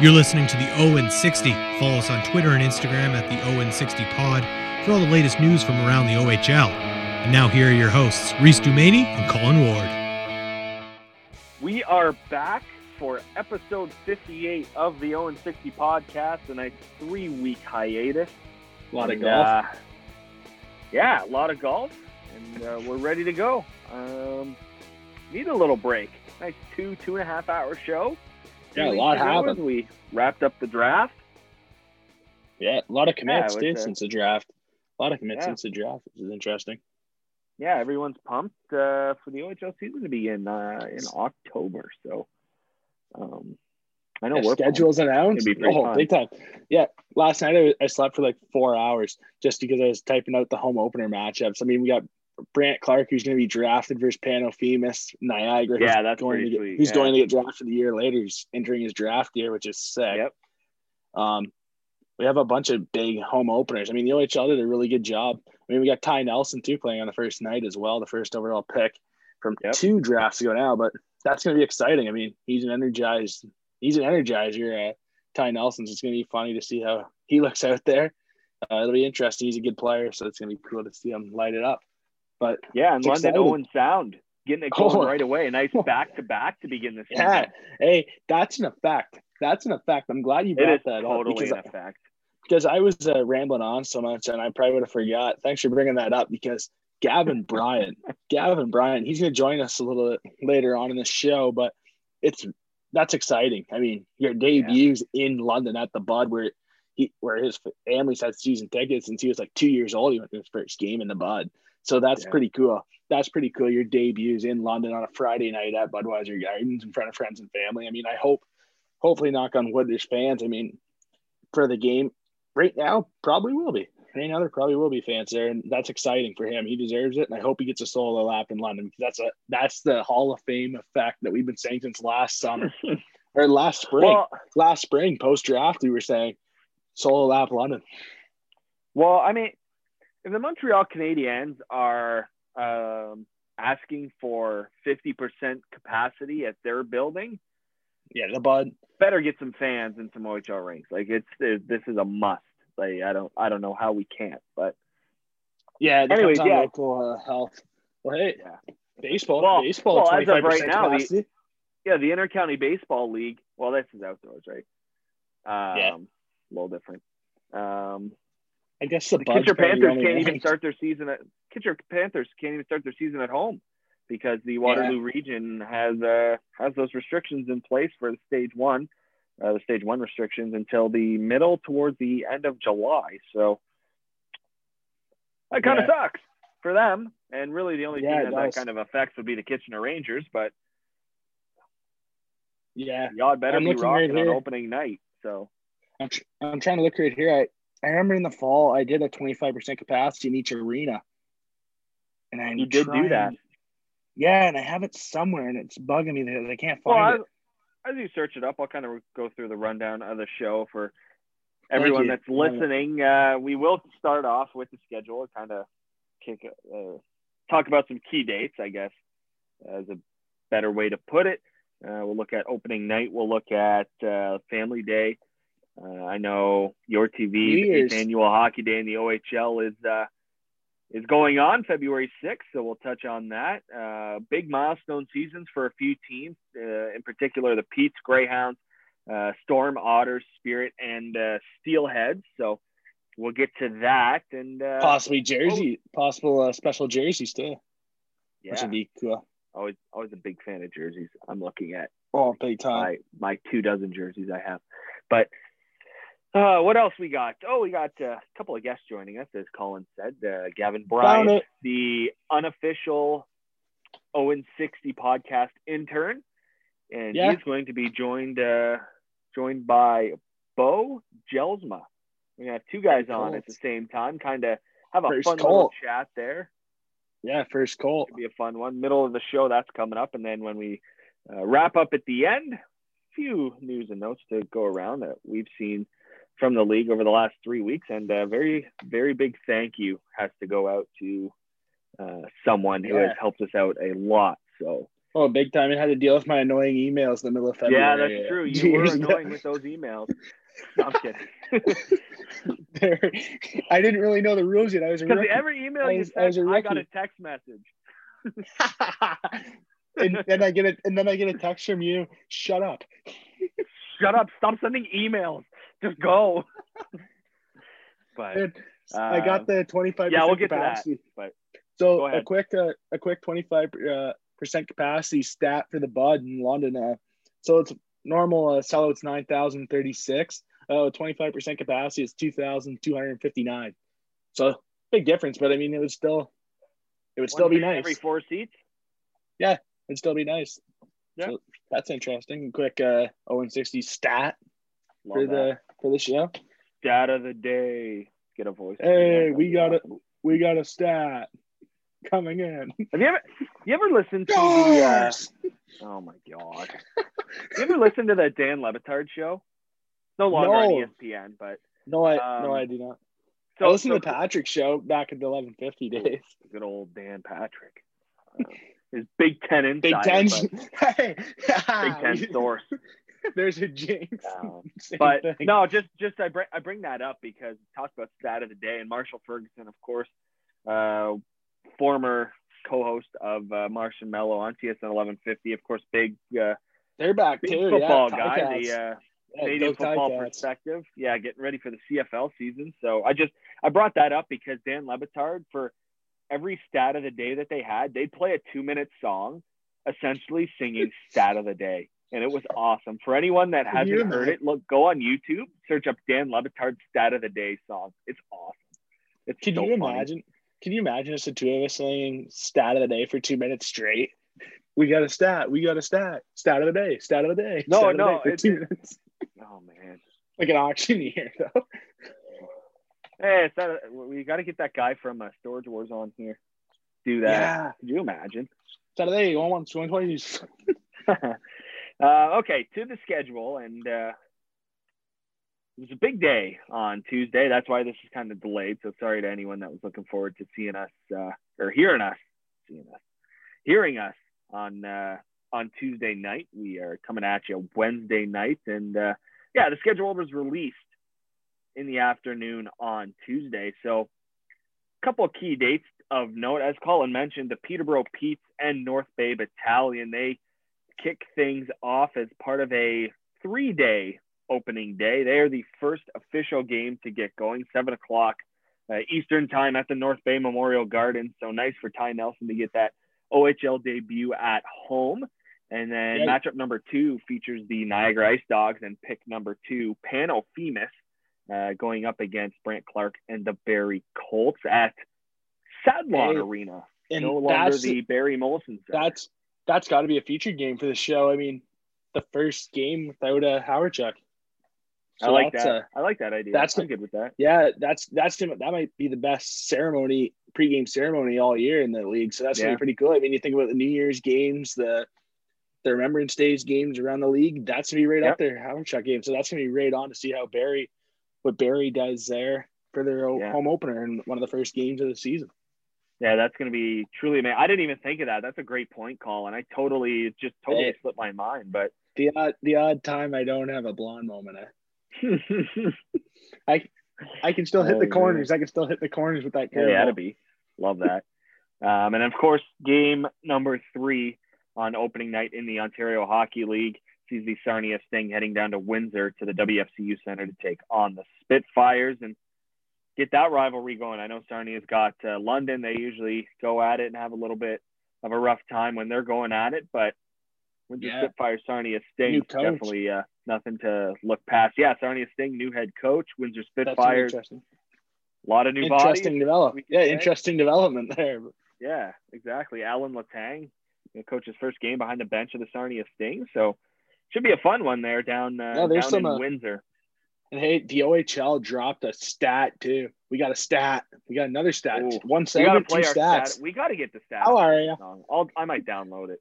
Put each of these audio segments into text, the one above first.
You're listening to the Owen 60. Follow us on Twitter and Instagram at the Owen 60 Pod for all the latest news from around the OHL. And now here are your hosts, Reese Dumaney and Colin Ward. We are back for episode 58 of the Owen 60 podcast, a nice three week hiatus. A lot of And, golf. uh, yeah, a lot of golf, and uh, we're ready to go. Um, need a little break. Nice two, two and a half hour show. Yeah, a lot happened. We wrapped up the draft. yeah, a lot of commits it too was, uh, since the draft. A lot of commits Yeah. since the draft, which is interesting. Yeah, everyone's pumped uh, for the OHL season to begin uh, in October. So, um, I know Yeah, we're pumped. schedules announced. Oh, fun. big time. Yeah, last night I, I slept for like four hours just because I was typing out the home opener matchups. I mean, we got Brandt Clarke, who's going to be drafted versus Pano Fimis, Niagara. Yeah, that's going to get, sweet, Who's yeah. going to get drafted a year later? He's entering his draft year, which is sick. Yep. Um, we have a bunch of big home openers. I mean, the OHL did a really good job. I mean, we got Ty Nelson too playing on the first night as well, the first overall pick from Yep. two drafts ago now. But that's going to be exciting. I mean, he's an energized, he's an energizer. Uh, Ty Nelson's. It's going to be funny to see how he looks out there. Uh, it'll be interesting. He's a good player, so it's going to be cool to see him light it up. But Yeah, and It's London exciting. Owen Sound getting it going Oh. right away. A nice back to back to begin the season. yeah, hey, that's an effect. That's an effect. I'm glad you brought that up totally because an effect. because I was uh, rambling on so much and I probably would have forgot. Thanks for bringing that up because Gavin Bryant, Gavin Bryant, he's going to join us a little bit later on in the show, but it's that's exciting. I mean, your debuts in London at the Bud where he where his family's had season tickets since he was like two years old. He went to his first game in the Bud, so that's Yeah. pretty cool. That's pretty cool. Your debuts in London on a Friday night at Budweiser Gardens in front of friends and family. I mean, I hope, hopefully, knock on wood, there's fans. I mean, for the game, right now probably will be. Right now there probably will be fans there, and that's exciting for him. He deserves it, and I hope he gets a solo lap in London because that's a that's the Hall of Fame effect that we've been saying since last summer or last spring. Well, last spring, post draft, we were saying solo lap London. well, I mean, if the Montreal Canadiens are um, asking for 50% capacity at their building, Yeah, the Bud. better get some fans and some OHL rinks. Like it's this is a must. Like I don't I don't know how we can't, but Yeah, it Anyways, yeah. local uh, health. Well, hey, yeah. baseball, Well- baseball, well, as of right now, the- Yeah, the Intercounty Baseball League. Well, this is outdoors, right? Um, Yeah. A little different. Um, I guess the, the the Panthers can't even start their season at Kitchener Panthers can't even start their season at home because the Waterloo region has uh, has those restrictions in place for the stage one, uh, the stage one restrictions until the middle towards the end of July. So that kind of Yeah. sucks for them. And really, the only Yeah, team that that kind of affects would be the Kitchener Rangers. But Yeah, y'all better I'm be looking right rocking on opening night. So I'm, tr- I'm trying to look right here. I, I remember in the fall I did a 25% capacity in each arena. And I you did do that. Yeah, and I have it somewhere and it's bugging me that I can't Well, find it. as you search it up, I'll kind of go through the rundown of the show for everyone that's listening. Uh, we will start off with the schedule, and kind of kick, uh, talk about some key dates, I guess, as a better way to put it. Uh, we'll look at opening night. We'll look at uh, Family Day. Uh, I know your TV New the eighth Year's. annual hockey day in the OHL is uh, is going on February 6th, so we'll touch on that. Uh, big milestone seasons for a few teams, uh, in particular the Petes Greyhounds, uh, Storm Otters, Spirit, and uh, Steelheads. So we'll get to that. And uh, Possibly jersey, possible uh, special jerseys too, which yeah, would be cool. always always a big fan of jerseys. I'm looking at Oh, big time. my my two dozen jerseys I have. But uh, what else we got? Oh, we got uh, a couple of guests joining us, as Colin said. Uh, Gavin Bryant, the unofficial Owen 60 podcast intern, and Yeah. he's going to be joined uh, joined by Beau Jelsma. We're gonna have two guys on at the same time, kind of have a First fun little chat there. Yeah, first call. Should be a fun one. Middle of the show, that's coming up, and then when we uh, wrap up at the end, a few news and notes to go around that we've seen from the league over the last three weeks, and a very, very big thank you has to go out to uh, someone who Yeah. has helped us out a lot. So Oh, big time! I had to deal with my annoying emails in the middle of February. Yeah, that's true. You were annoying with those emails. No, I'm kidding. I didn't really know the rules yet. I was because every email you sent, I, I got a text message. and then I get it, and then I get a text from you. Shut up. Shut up. Stop sending emails. Just go. but uh, I got the twenty five. Yeah, we'll get capacity. to that. But so a quick, uh, a quick twenty five uh, percent capacity stat for the Bud in London. Uh, so it's normal uh, sellout's nine thousand thirty six. Uh, twenty five percent capacity is two thousand two hundred fifty nine. So big difference, but I mean it would still, it would One still be nice. Every four seats. Yeah, it'd still be nice. Yeah, so that's interesting. Quick uh 0 60 stat Love for that. the for the show. Stat of the day. Get a voice. Hey, we got a we got a stat coming in. Have you ever you ever listened to the uh, Oh my god. you ever listened to that Dan Le Batard show? No longer no. on ESPN, but no, I um, no, I do not. So, I listened so, to Patrick's show back in the eleven fifty days. Good old Dan Patrick. Uh, his Big Ten insider. Big Ten. hey, Big Ten source. There's a jinx. Um, but thing. no, just just I bring I bring that up because talk about stat of the day and Marshall Ferguson, of course, uh, former co-host of uh, Marsh and Mello on TSN 1150. Of course, big. Uh, They're back big too. Football yeah, guy, the uh, yeah, Canadian football perspective. Yeah, getting ready for the CFL season. So I just I brought that up because Dan Le Batard for every stat of the day that they had, they'd play a two minute song, essentially singing stat of the day. And it was awesome. For anyone that hasn't heard it, look, go on YouTube, search up Dan Le Batard stat of the day song. It's awesome. It's Can so you funny. imagine? Can you imagine us the two of us singing stat of the day for two minutes straight? We got a stat. We got a stat. Stat of the day. Stat of the day. No, no. Day two minutes. Oh man. Like an auctioneer though. Hey, it's not, we got to get that guy from uh, Storage Wars on here. Do that. Yeah. Could you imagine? Stat of the day. One one twenty twenties. Uh, okay, to the schedule, and uh, it was a big day on Tuesday. That's why this is kind of delayed. So sorry to anyone that was looking forward to seeing us uh, or hearing us, seeing us, hearing us on uh, on Tuesday night. We are coming at you Wednesday night, and uh, yeah, the schedule was released in the afternoon on Tuesday. So a couple of key dates of note, as Colin mentioned, the Peterborough Petes and North Bay Battalion they kick things off as part of a three-day opening day. They are the first official game to get going, seven o'clock uh, Eastern time at the North Bay Memorial Garden. So nice for Ty Nelson to get that OHL debut at home. And then matchup number two features the Niagara Ice Dogs and pick number two, Pano Fimis, uh, going up against Brandt Clarke and the Barrie Colts at Sadlon hey, Arena. no longer the Barrie Molson. That's that's got to be a featured game for the show. I mean, the first game without a Hawerchuk. So I like that. Uh, I like that idea. That's I'm good with that. Yeah, that's that's that might be the best ceremony pregame ceremony all year in the league. So that's yeah. gonna be pretty cool. I mean, you think about the New Year's games, the the Remembrance Days games around the league. That's gonna be right yep. up there. Hawerchuk game. So that's gonna be right on to see how Barrie, what Barrie does there for their yeah. home opener and one of the first games of the season. Yeah, that's going to be truly amazing. I didn't even think of that. That's a great point, Colin. I totally just totally hey, slipped my mind. But the odd the odd time I don't have a blonde moment, I I I can still hit oh, the corners. I can still hit the corners with that. Yeah, that'd be love that. um, and of course, game number three on opening night in the Ontario Hockey League sees the Sarnia Sting heading down to Windsor to the WFCU Center to take on the Spitfires and get that rivalry going. I know Sarnia's got uh, London. They usually go at it and have a little bit of a rough time when they're going at it, but Windsor yeah. Spitfire Sarnia Sting definitely uh, nothing to look past. Yeah, Sarnia Sting, new head coach. Windsor Spitfires. A lot of new interesting bodies. Develop. Yeah, say. interesting development there. Yeah, exactly. Alan Letang, you know, coach's first game behind the bench of the Sarnia Sting. So should be a fun one there down, uh, there's down some, in uh, Windsor. And hey, the OHL dropped a stat too. We got a stat. We got another stat. Ooh, One segment, two stats. Stat. We got to get the stat. How are you? I'll, I might download it.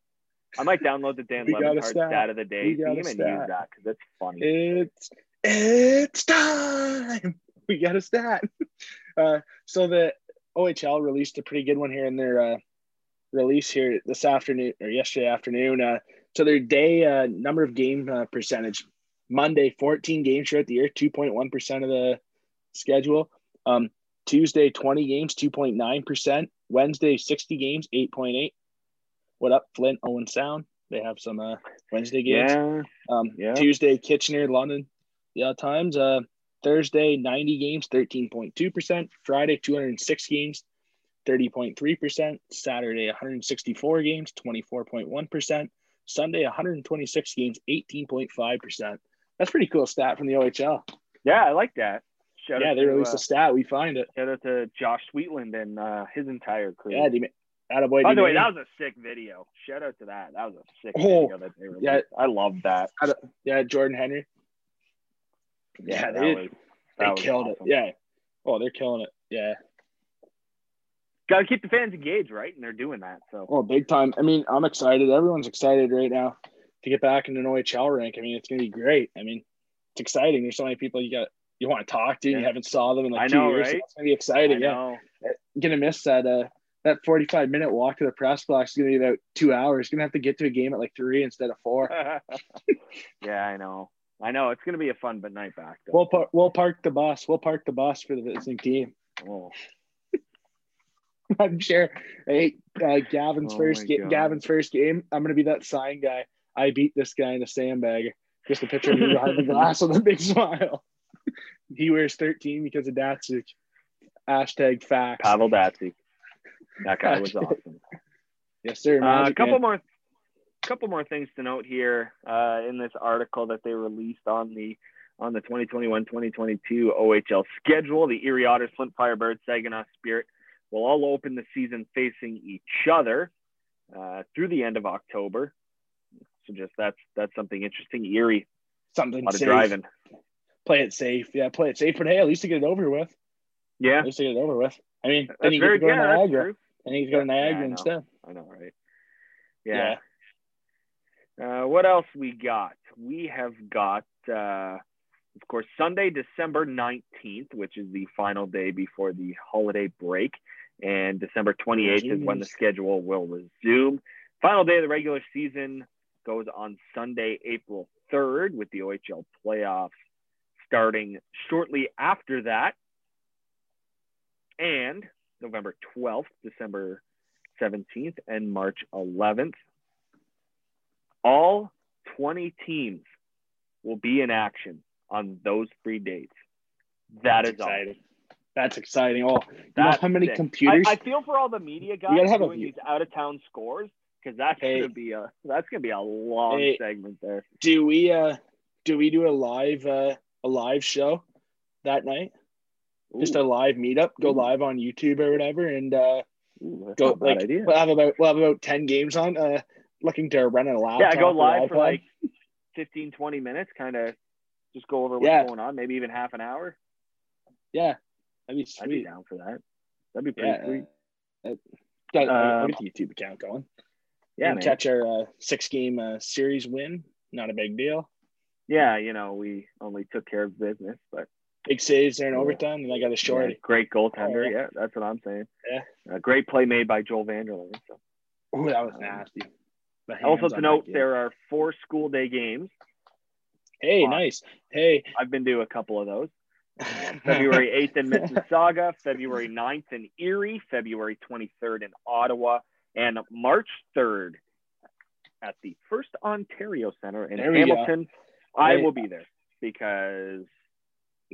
I might download the Dan Le Batard stat. stat. of the day theme and use that because it's funny. It's it's time. We got a stat. Uh, so the OHL released a pretty good one here in their uh, release here this afternoon or yesterday afternoon. Uh, so their day uh, number of game uh, percentage Monday, 14 games throughout the year, 2.1% of the schedule. Um, Tuesday, 20 games, 2.9%. Wednesday, 60 games, 8.8. What up, Flint, Owen Sound? They have some uh, Wednesday games. Yeah. Um, Yeah. Tuesday, Kitchener, London. Yeah, times. Uh, Thursday, 90 games, 13.2%. Friday, 206 games, 30.3%. Saturday, 164 games, 24.1%. Sunday, 126 games, 18.5%. That's pretty cool stat from the OHL. Yeah, I like that. Shout yeah, out they to, released uh, a stat. We find it. shout out to Josh Sweetland and uh, his entire crew. Yeah, D- attaboy. By the way, that was a sick video. Shout out to that. That was a sick Oh, video that they released. yeah. I love that. yeah, Jordan Henry. Yeah, that they, was, they killed it. Yeah. Oh, they're killing it. Yeah. Got to keep the fans engaged, right? And they're doing that. So Oh, big time. I mean, I'm excited. Everyone's excited right now to get back in an OHL rank. I mean, it's gonna be great. I mean, it's exciting. There's so many people you got you want to talk to. and You haven't saw them in like I two know, years. so it's gonna be exciting. Yeah. Gonna miss that. Uh, that 45 minute walk to the press box is gonna be about two hours. Gonna have to get to a game at like three instead of four. yeah, I know. I know. It's gonna be a fun but night back. Though. We'll par- we'll park the bus. We'll park the bus for the visiting team. Oh, I'm sure. Hey, uh, Gavin's Oh first game. Gavin's first game. I'm gonna be that sign guy. I beat this guy in a sandbag. Just a picture of me behind the glass with a big smile. he wears 13 because of Datsyuk. Hashtag facts. Pavel Datsyuk. That guy was awesome. Yes, sir. Uh, a couple Man. more, couple more things to note here uh, in this article that they released on the on the 2021-2022 OHL schedule. The Erie Otters, Flint Firebirds, Saginaw Spirit will all open the season facing each other uh, through the end of October. So just that's that's something interesting. Erie, a Something lot of driving. Play it safe. Yeah, play it safe. But hey, at least to get it over with. Yeah, At least to get it over with. I mean, then that's you get to go yeah, that's Niagara. And you get to go to Yeah, I Niagara know. instead. I know, right? Yeah. Uh, what else we got? We have got, uh, of course, Sunday, December 19th, which is the final day before the holiday break. And December 28th is when the schedule will resume. Final day of the regular season goes on Sunday, April 3rd, with the OHL playoffs starting shortly after that. And November 12th, December 17th, and March 11th. All 20 teams will be in action on those three dates. That That's is awesome. exciting. That's exciting. Oh, you know That's how many sick. computers? I, I feel for all the media guys a doing these out of town scores because that's Hey. gonna be a that's gonna be a long Hey. segment there. do we uh do we do a live uh a live show that night? Just a live meetup, go Ooh. live on YouTube or whatever, and uh ooh, go not a bad like idea. we'll have about we'll have about ten games on. Uh, looking to run a laptop. Yeah, go live for iPod. like 15, 20 minutes, kind of just go over what's Yeah. going on, maybe even half an hour. yeah, that'd be sweet. I'd be down for that. That'd be pretty Yeah, sweet. uh, got, I'll Um, YouTube account going. Yeah, man. catch our uh, six game uh, series win. Not a big deal. Yeah, you know, we only took care of business, but Big saves there in Yeah. overtime, and I got a short. yeah, great goaltender. Oh, yeah. yeah. that's what I'm saying. Yeah. A great play made by Joel Vanderlyn. So. Oh, that was nasty. The Also to note, there are four school day games. Hey, Wow. nice. Hey, I've been to a couple of those. February 8th in Mississauga, February 9th in Erie, February 23rd in Ottawa, and March 3rd at the First Ontario Center in go. Hamilton. I will be there because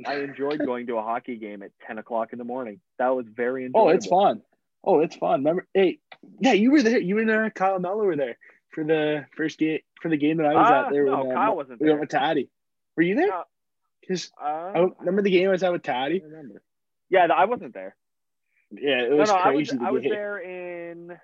I enjoyed going to a hockey game at 10 o'clock in the morning. That was very enjoyable. Oh, it's fun. Oh, it's fun. Remember? Hey, yeah, you were there. You and uh, Kyle Mello were there for the first game for the game that I was Ah, at. There, no, when, uh, Kyle wasn't we went there. with Taddy. Were you there? Uh, Because Uh, I remember the game I was at with Taddy. I remember. Yeah, I wasn't there. Yeah, it No, was no, I was, crazy. I to was there in.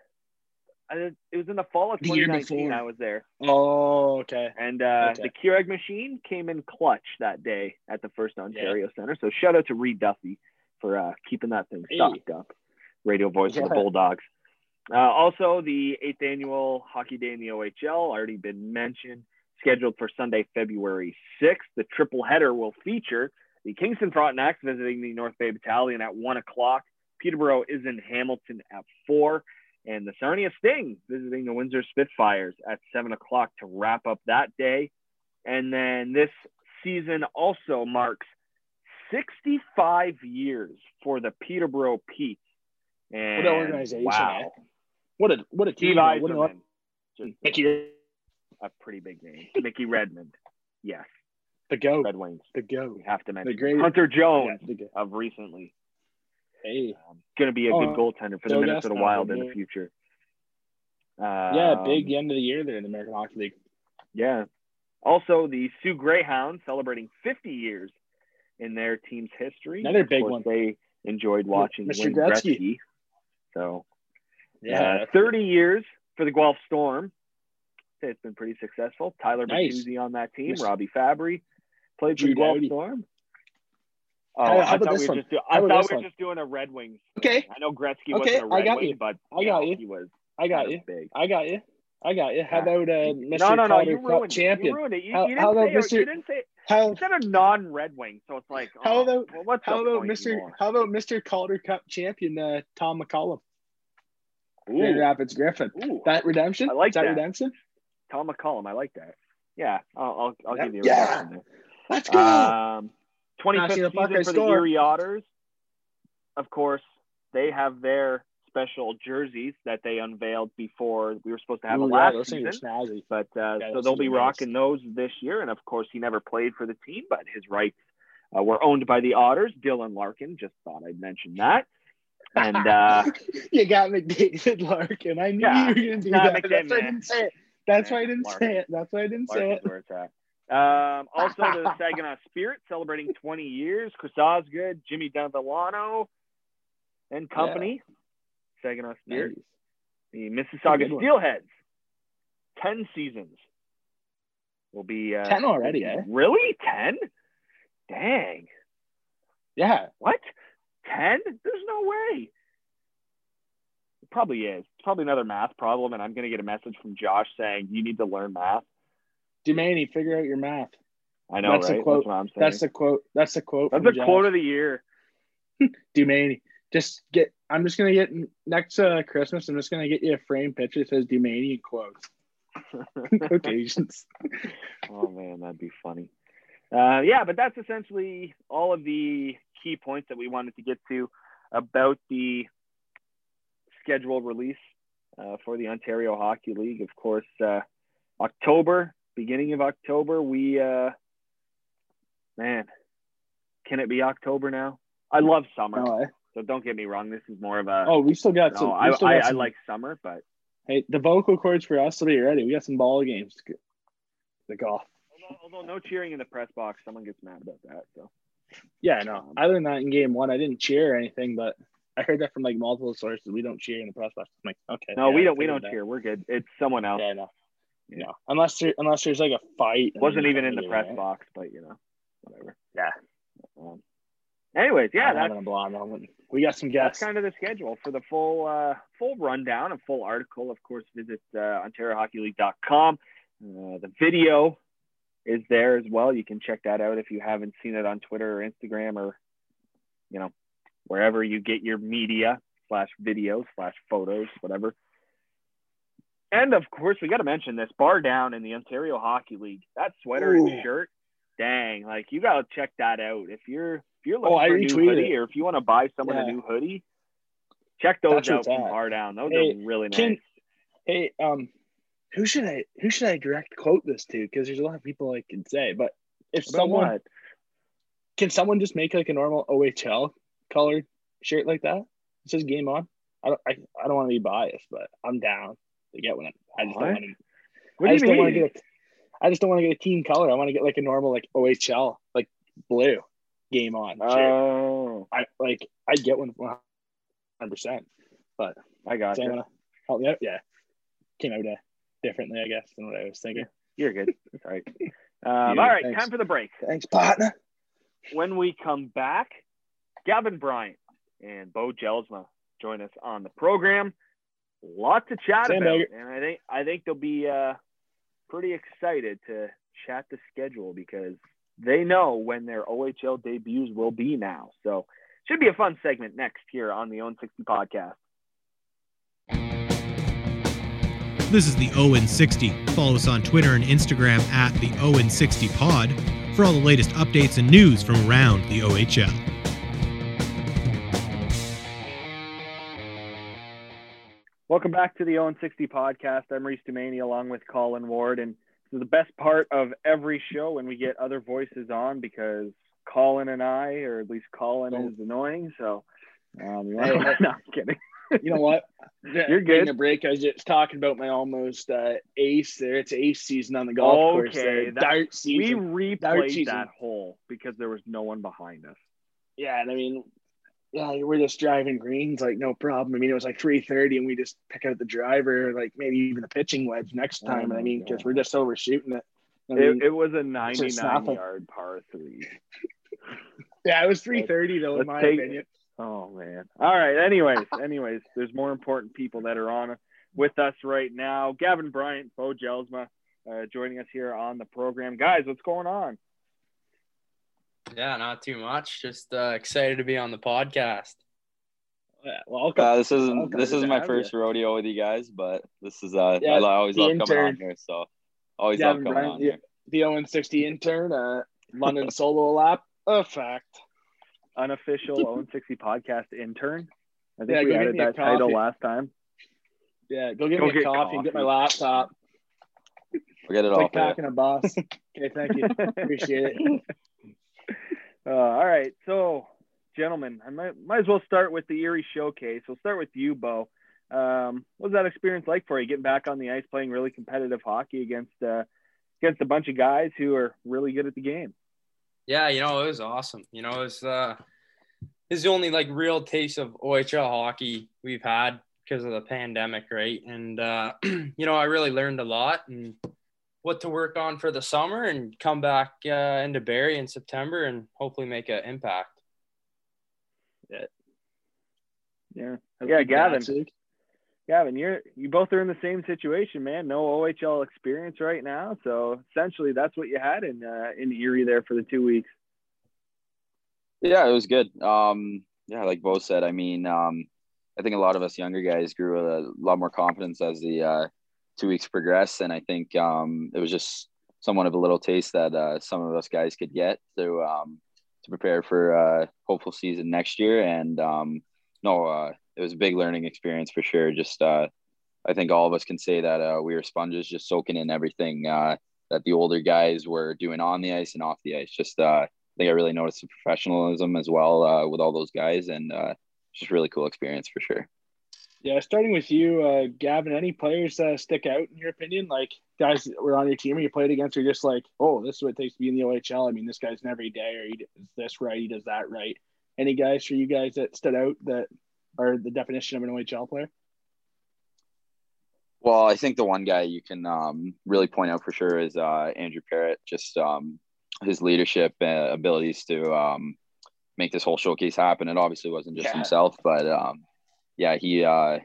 It was in the fall of The year 2019. I was there, Oh, okay. and uh, Okay. the Keurig machine came in clutch that day at the First Ontario Center. So shout out to Reed Duffy for uh, keeping that thing Hey. stocked up. Radio voice of the Bulldogs. Uh, also, the eighth annual Hockey Day in the OHL already been mentioned. Scheduled for Sunday, February 6th. The triple header will feature the Kingston Frontenacs visiting the North Bay Battalion at 1 o'clock. Peterborough is in Hamilton at 4. And the Sarnia Sting visiting the Windsor Spitfires at seven o'clock to wrap up that day. And then this season also marks 65 years for the Peterborough Petes. And What an organization, Wow. What a what a Steve team! What an just Mickey, a pretty big name. Mickey Redmond. Yes, the go, Red Wings. the go. We have to mention the great- Hunter Jones Yeah, the of recently. Hey, Um, going to be a Oh, good goaltender for the Minnesota Wild in the yeah. future. yeah, Um, big end of the year there in the American Hockey League. Yeah. Also, the Soo Greyhounds celebrating 50 years in their team's history. Another big one. They enjoyed watching Mr. Wayne Gretzky. Gretzky. So, Yeah, uh, 30 years for the Guelph Storm. It's been pretty successful. Tyler Nice. Bertuzzi on that team. Mr. Robby Fabbri played for Drew the Guelph. Storm. Oh, How- how I about thought this we were one? just do- I thought we were just doing a Red Wings. Okay. I know Gretzky Okay, wasn't a I Red got Wing, you. but I got you. he was. I got you. Big. I got you. I got you. How about uh, Mr. No, no, no. Calder You Cup ruined champion? You ruined it. You, How- you didn't about say, Mr. You didn't say How, you said a non-Red Wing, so it's like, How oh, about- well, what's how about Mr. How about Mr. Calder Cup champion uh, Tom McCollum? Ooh, Grand Rapids Griffin. ooh, That redemption? I like Is that, that. redemption? Tom McCollum. I like that. Yeah, I'll, I'll, I'll give you a Yeah. redemption there. Let's go. Um, 25th the season for the. Erie Otters. Of course, they have their special jerseys that they unveiled before we were supposed to have Ooh, yeah, last are season. snazzy. But uh, Yeah, so they'll be the rocking those this year. And of course, he never played for the team, but his rights uh, were owned by the Otters. Dylan Larkin. Just thought I'd mention that. And uh, you got McDavid Larkin. I knew Yeah. you were going to do that. That's why I didn't say it. That's why I didn't Larkin. say it. That's why I didn't say it. Where it's at. Um, also, the Saginaw Spirit celebrating 20 years. Chris Osgood, Jimmy Dondelano, and company. Saginaw Spirit. Nice. The Mississauga Steelheads. 10 seasons. Will be uh, 10 already, eh? Really? 10? Dang. Yeah. What? 10? There's no way. It probably is. It's probably another math problem, and I'm going to get a message from Josh saying you need to learn math. Dumaney, figure out your math. I know, That's a quote. That's what I'm saying. That's the quote. That's the quote. That's a Josh. quote of the year. Dumaney. Just get. I'm just gonna get next uh, Christmas. I'm just gonna get you a frame picture that says Dumaney quotes. Quotations. oh man, that'd be funny. Uh, yeah, but that's essentially all of the key points that we wanted to get to about the schedule release uh, for the Ontario Hockey League. Of course, uh, October, beginning of October, we uh, man, can it be October now? I love summer, Oh, eh? so don't get me wrong. This is more of a oh, we still got some. no, we I, I, got I some- like summer, but Hey, the vocal cords for us will be ready. We got some ball games. The golf. although, although no cheering in the press box, someone gets mad about that. So. Yeah, no. I learned that in game one. I didn't cheer or anything, but I heard that from like multiple sources. We don't cheer in the press box. I'm like, okay. No, yeah, we don't. We don't that. cheer. We're good. It's someone else. Yeah, no. No, unless there, unless there's like a fight. Wasn't even in the press right? box, but you know, whatever. Yeah. Um, anyways, yeah, I'm that's a blonde moment. We got some guests. that's kind of the schedule for the full uh, full rundown, a full article. Of course, visit uh, OntarioHockeyLeague.com. Uh, the video is there as well. You can check that out if you haven't seen it on Twitter or Instagram or you know wherever you get your media slash videos slash photos, whatever. And of course, we got to mention this bar down in the Ontario Hockey League. That sweater Ooh. and shirt, dang! Like you got to check that out if you're if you're looking Oh, for a new hoodie it. or if you want to buy someone a new hoodie. Check those That's out from at. Bar Down. Those Hey, are really nice. Can hey um, who should I who should I direct quote this to? Because there's a lot of people I can say, but if About someone what? can someone just make like a normal OHL colored shirt like that? It says game on. I don't I, I don't want to be biased, but I'm down to get one. I just What? don't want to. What I do just you don't want mean? to get. A, I just don't want to get a team color. I want to get like a normal like OHL like blue game on. Oh, I like I get one one hundred percent. But I got does you. help me out? Yeah, came out uh, differently, I guess, than what I was thinking. You're good. All right. Um, all right, thanks. time for the break. Thanks, partner. When we come back, Gavin Bryant and Beau Jelsma join us on the program. Lot to chat about, Sandbagger. and I think I think they'll be uh, pretty excited to chat the schedule because they know when their OHL debuts will be now. So should be a fun segment next here on the Own 60 podcast. This is the Owen 60. Follow us on Twitter and Instagram at the Owen 60 Pod for all the latest updates and news from around the OHL. Welcome back to the Owen 60 podcast. I'm Reese Dumaney along with Colin Ward. And this is the best part of every show when we get other voices on because Colin and I, or at least Colin, is annoying. So, um, Hey, hey. no, I'm kidding. You know what? You're good. Taking a break. I was just talking about my almost uh, ace there. It's ace season on the golf course. Okay, There. that- Dart We season. Dart season. that hole because there was no one behind us. Yeah, and I mean, yeah, we're just driving greens like no problem. I mean, it was like three thirty, and we just pick out the driver, like maybe even the pitching wedge next Oh time. my I mean, because we're just overshooting it. I mean, It, it was a 99 yard par three. yeah, it was three thirty though, in my take- opinion. Oh man. All right. Anyways, anyways, there's more important people that are on with us right now. Gavin Bryant, Beau Jelsma, uh, joining us here on the program. Guys, what's going on? Yeah, not too much. Just uh, excited to be on the podcast. Yeah, welcome. Uh, this isn't Welcome. this is to my have first rodeo with you guys, but this is uh Yeah, I always the love coming on here, so always Gavin love coming Bryant, on yeah. here. the Owen sixty intern, uh, London solo lap. A fact. Unofficial Own 60 podcast intern. I think Yeah, we go get added that title last time. Yeah, go get Go me a get coffee, and get my coffee. laptop. Forget it It's all. like for you. a bus. Okay, thank you. Appreciate it. Uh, all right, so gentlemen, I might might as well start with the Erie Showcase. We'll start with you, Beau. Um, what was that experience like for you, getting back on the ice, playing really competitive hockey against uh, against a bunch of guys who are really good at the game? Yeah, you know, it was awesome. You know, it was uh this is the only like real taste of OHL hockey we've had because of the pandemic, right? And uh, you know, I really learned a lot and what to work on for the summer and come back uh, into Barrie in September and hopefully make an impact. Yeah, yeah, Big Gavin. Gavin, you're you both are in the same situation, man. No OHL experience right now, so essentially that's what you had in uh, in Erie there for the two weeks. Yeah, it was good. Um, yeah, like Beau said, I mean, um, I think a lot of us younger guys grew a lot more confidence as the uh, two weeks progressed, and I think um, it was just somewhat of a little taste that uh, some of us guys could get to um, to prepare for uh, hopeful season next year. And um, no, uh, it was a big learning experience for sure. Just uh, I think all of us can say that uh, we were sponges, just soaking in everything uh, that the older guys were doing on the ice and off the ice. Just uh, I think I really noticed the professionalism as well uh, with all those guys, and just really cool experience for sure. Yeah, starting with you, uh, Gavin. Any players uh, stick out in your opinion? Like guys that were on your team or you played against, or just like, oh, this is what it takes to be in the OHL. I mean, this guy's an everyday, or he does this right, he does that right. Any guys for you guys that stood out that are the definition of an OHL player? Well, I think the one guy you can um, really point out for sure is uh, Andrew Parrott. Just um, his leadership uh, abilities to um, make this whole showcase happen. It obviously wasn't just Yeah. himself, but um, yeah, he uh,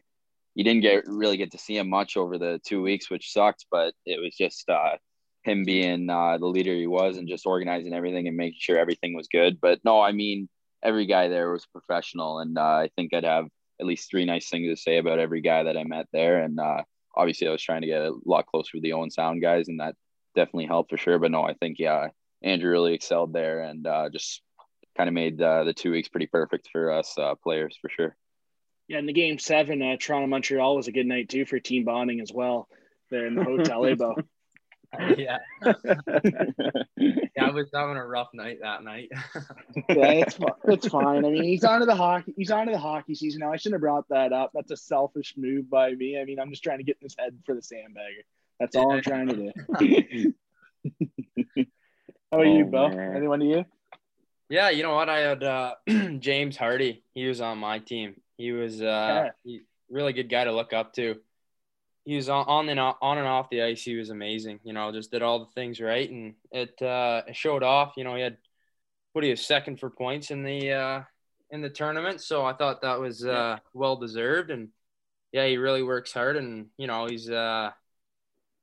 he didn't get really get to see him much over the two weeks, which sucked. But it was just uh, him being uh, the leader he was and just organizing everything and making sure everything was good. But no, I mean every guy there was professional, and uh, I think I'd have at least three nice things to say about every guy that I met there, and. Uh, obviously I was trying to get a lot closer with the Owen Sound guys, and that definitely helped for sure. But no, I think yeah, Andrew really excelled there, and uh, just kind of made uh, the two weeks pretty perfect for us uh, players for sure. Yeah, in the game seven, uh, Toronto Montreal was a good night too for team bonding as well. There in the hotel, Abo. yeah. yeah, I was having a rough night that night. yeah, it's it's fine. I mean, he's onto the hockey. He's onto the hockey season now. I shouldn't have brought that up. That's a selfish move by me. I mean, I'm just trying to get in his head for the sandbagger. That's all I'm trying to do. How about you, Oh, Beau? man. Anyone to you? Yeah, you know what? I had uh, James Hardy. He was on my team. He was uh, Yeah. he, really good guy to look up to. He was on on and off, on and off the ice. He was amazing. You know, just did all the things right, and it uh, showed off. You know, he had what he was second for points in the uh, in the tournament. So I thought that was uh, well deserved, and yeah, he really works hard, and you know, he's uh,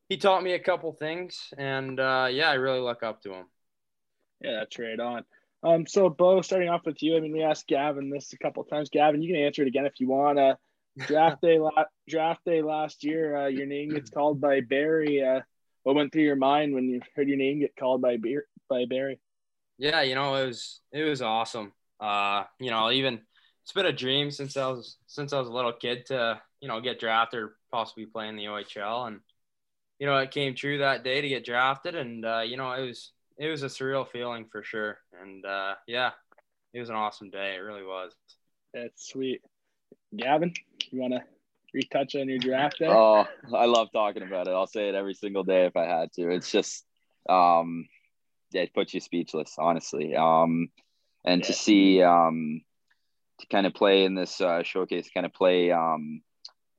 he taught me a couple things, and uh, yeah, I really look up to him. Yeah, that's right on. Um, so Beau, starting off with you. I mean, we asked Gavin this a couple of times. Gavin, you can answer it again if you want. Uh, draft day, la- draft day last year, uh, your name gets called by Barrie. Uh, what went through your mind when you heard your name get called by Beer- by Barrie? Yeah, you know, it was it was awesome. Uh, you know, even it's been a dream since I was since I was a little kid to you know get drafted or possibly play in the OHL, and you know it came true that day to get drafted, and uh, you know it was it was a surreal feeling for sure, and uh, yeah, it was an awesome day. It really was. That's sweet. Gavin, you want to retouch on your draft day? Oh, I love talking about it. I'll say it every single day if I had to. It's just, um, yeah, it puts you speechless, honestly. Um, and Yeah. to see, um, to kind of play in this uh, showcase, kind of play. Um,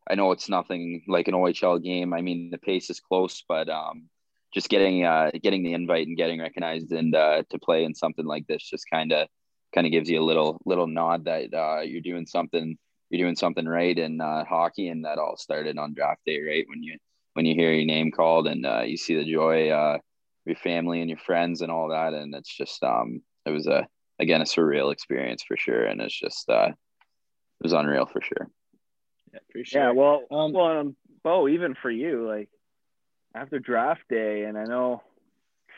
I know it's nothing like an OHL game. I mean, the pace is close, but um, just getting uh, getting the invite and getting recognized and uh, to play in something like this just kind of kind of gives you a little little nod that uh, you're doing something you're doing something right in uh, hockey, and that all started on draft day, right? When you when you hear your name called and uh, you see the joy, uh, your family and your friends and all that, and it's just um, it was a again a surreal experience for sure, and it's just uh, it was unreal for sure. Yeah, for sure. Yeah, well, Um, well, um, Beau, even for you, like after draft day, and I know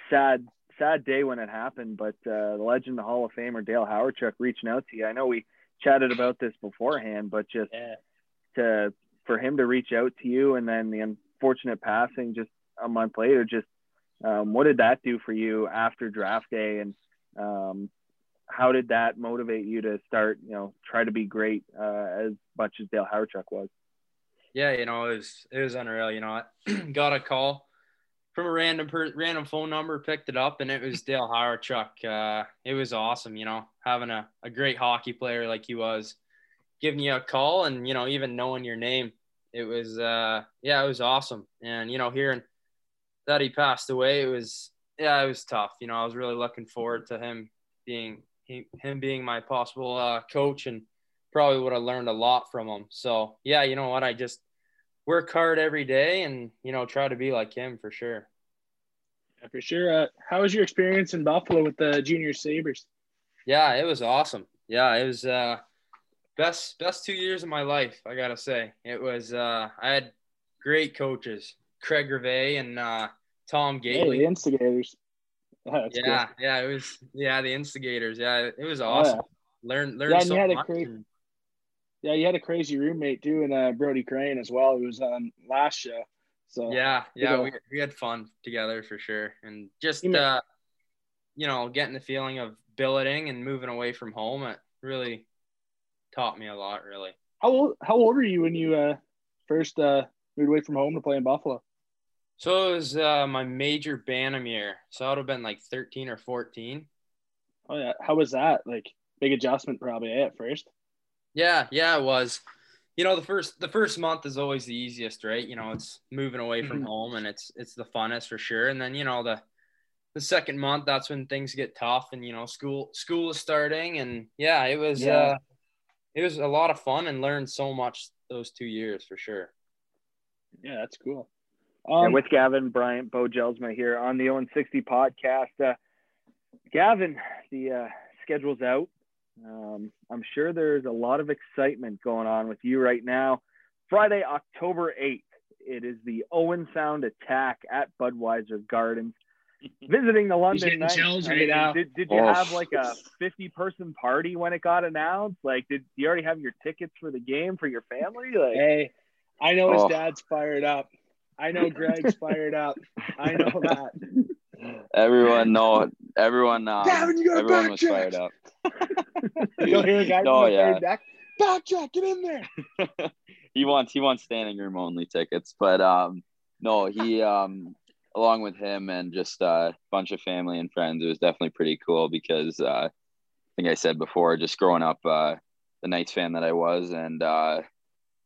sad, sad day when it happened, but uh, the legend, the Hall of Famer Dale Hawerchuk reaching out to you. I know we chatted about this beforehand, but just yeah. to for him to reach out to you, and then the unfortunate passing just a month later, just um, what did that do for you after draft day, and um, how did that motivate you to start, you know, try to be great uh, as much as Dale Hawerchuk was? Yeah, you know, it was it was unreal. You know, I got a call from a random per, random phone number, picked it up, and it was Dale Hawerchuk. Uh, it was awesome. You know, having a, a great hockey player like he was, giving you a call, and you know, even knowing your name, it was uh, yeah, it was awesome. And you know, hearing that he passed away, it was yeah, it was tough. You know, I was really looking forward to him being he, him being my possible uh, coach and probably would have learned a lot from him. So yeah, you know what? I just work hard every day and you know try to be like him for sure. Yeah, for sure. Uh, how was your experience in Buffalo with the Junior Sabres? Yeah, it was awesome. Yeah, it was uh best best two years of my life, I gotta say. It was uh I had great coaches, Craig Gervais and uh Tom Hey, the instigators. Yeah, yeah, it was yeah, the instigators. Yeah, it was Oh, awesome. yeah. Learn learn Yeah, so you had a much. and- Yeah, you had a crazy roommate too, and uh, Brody Crane as well, who was on last show. So yeah yeah we, we had fun together for sure and just You uh you know getting the feeling of billeting and moving away from home it really taught me a lot really how old how old were you when you uh, first uh, moved away from home to play in Buffalo? so it was uh my major bantam year so i would have been like 13 or 14 Oh yeah, how was that? Like big adjustment probably eh, at first. Yeah yeah it was you know the first the first month is always the easiest right you know it's moving away from Mhm. home and it's it's the funnest for sure and then you know the the second month that's when things get tough and you know school school is starting and yeah it was Yeah. uh it was a lot of fun and learned so much those two years for sure Yeah, that's cool. yeah, Um, with Gavin Bryant, Beau Jelsma here on the Owen 60 podcast. Uh, Gavin, the uh, schedule's out. Um, I'm sure there's a lot of excitement going on with you right now. Friday, October 8th, it is the Owen Sound Attack at Budweiser Gardens. Visiting the London getting Knights. chills I mean, now. Did, did you Oh. have like a 50 person party when it got announced? Like, did you already have your tickets for the game for your family? Like, hey, I know his Oh. dad's fired up. I know Greg's fired up. I know that. Everyone know everyone um, Gavin, everyone was backtrack. fired up. You'll hear a guy No, from the yeah. third deck. Backtrack, get in there. he wants he wants standing room only tickets, but um no, he um along with him and just a bunch of family and friends, it was definitely pretty cool because uh, I think I said before, just growing up uh, the Knights fan that I was, and uh,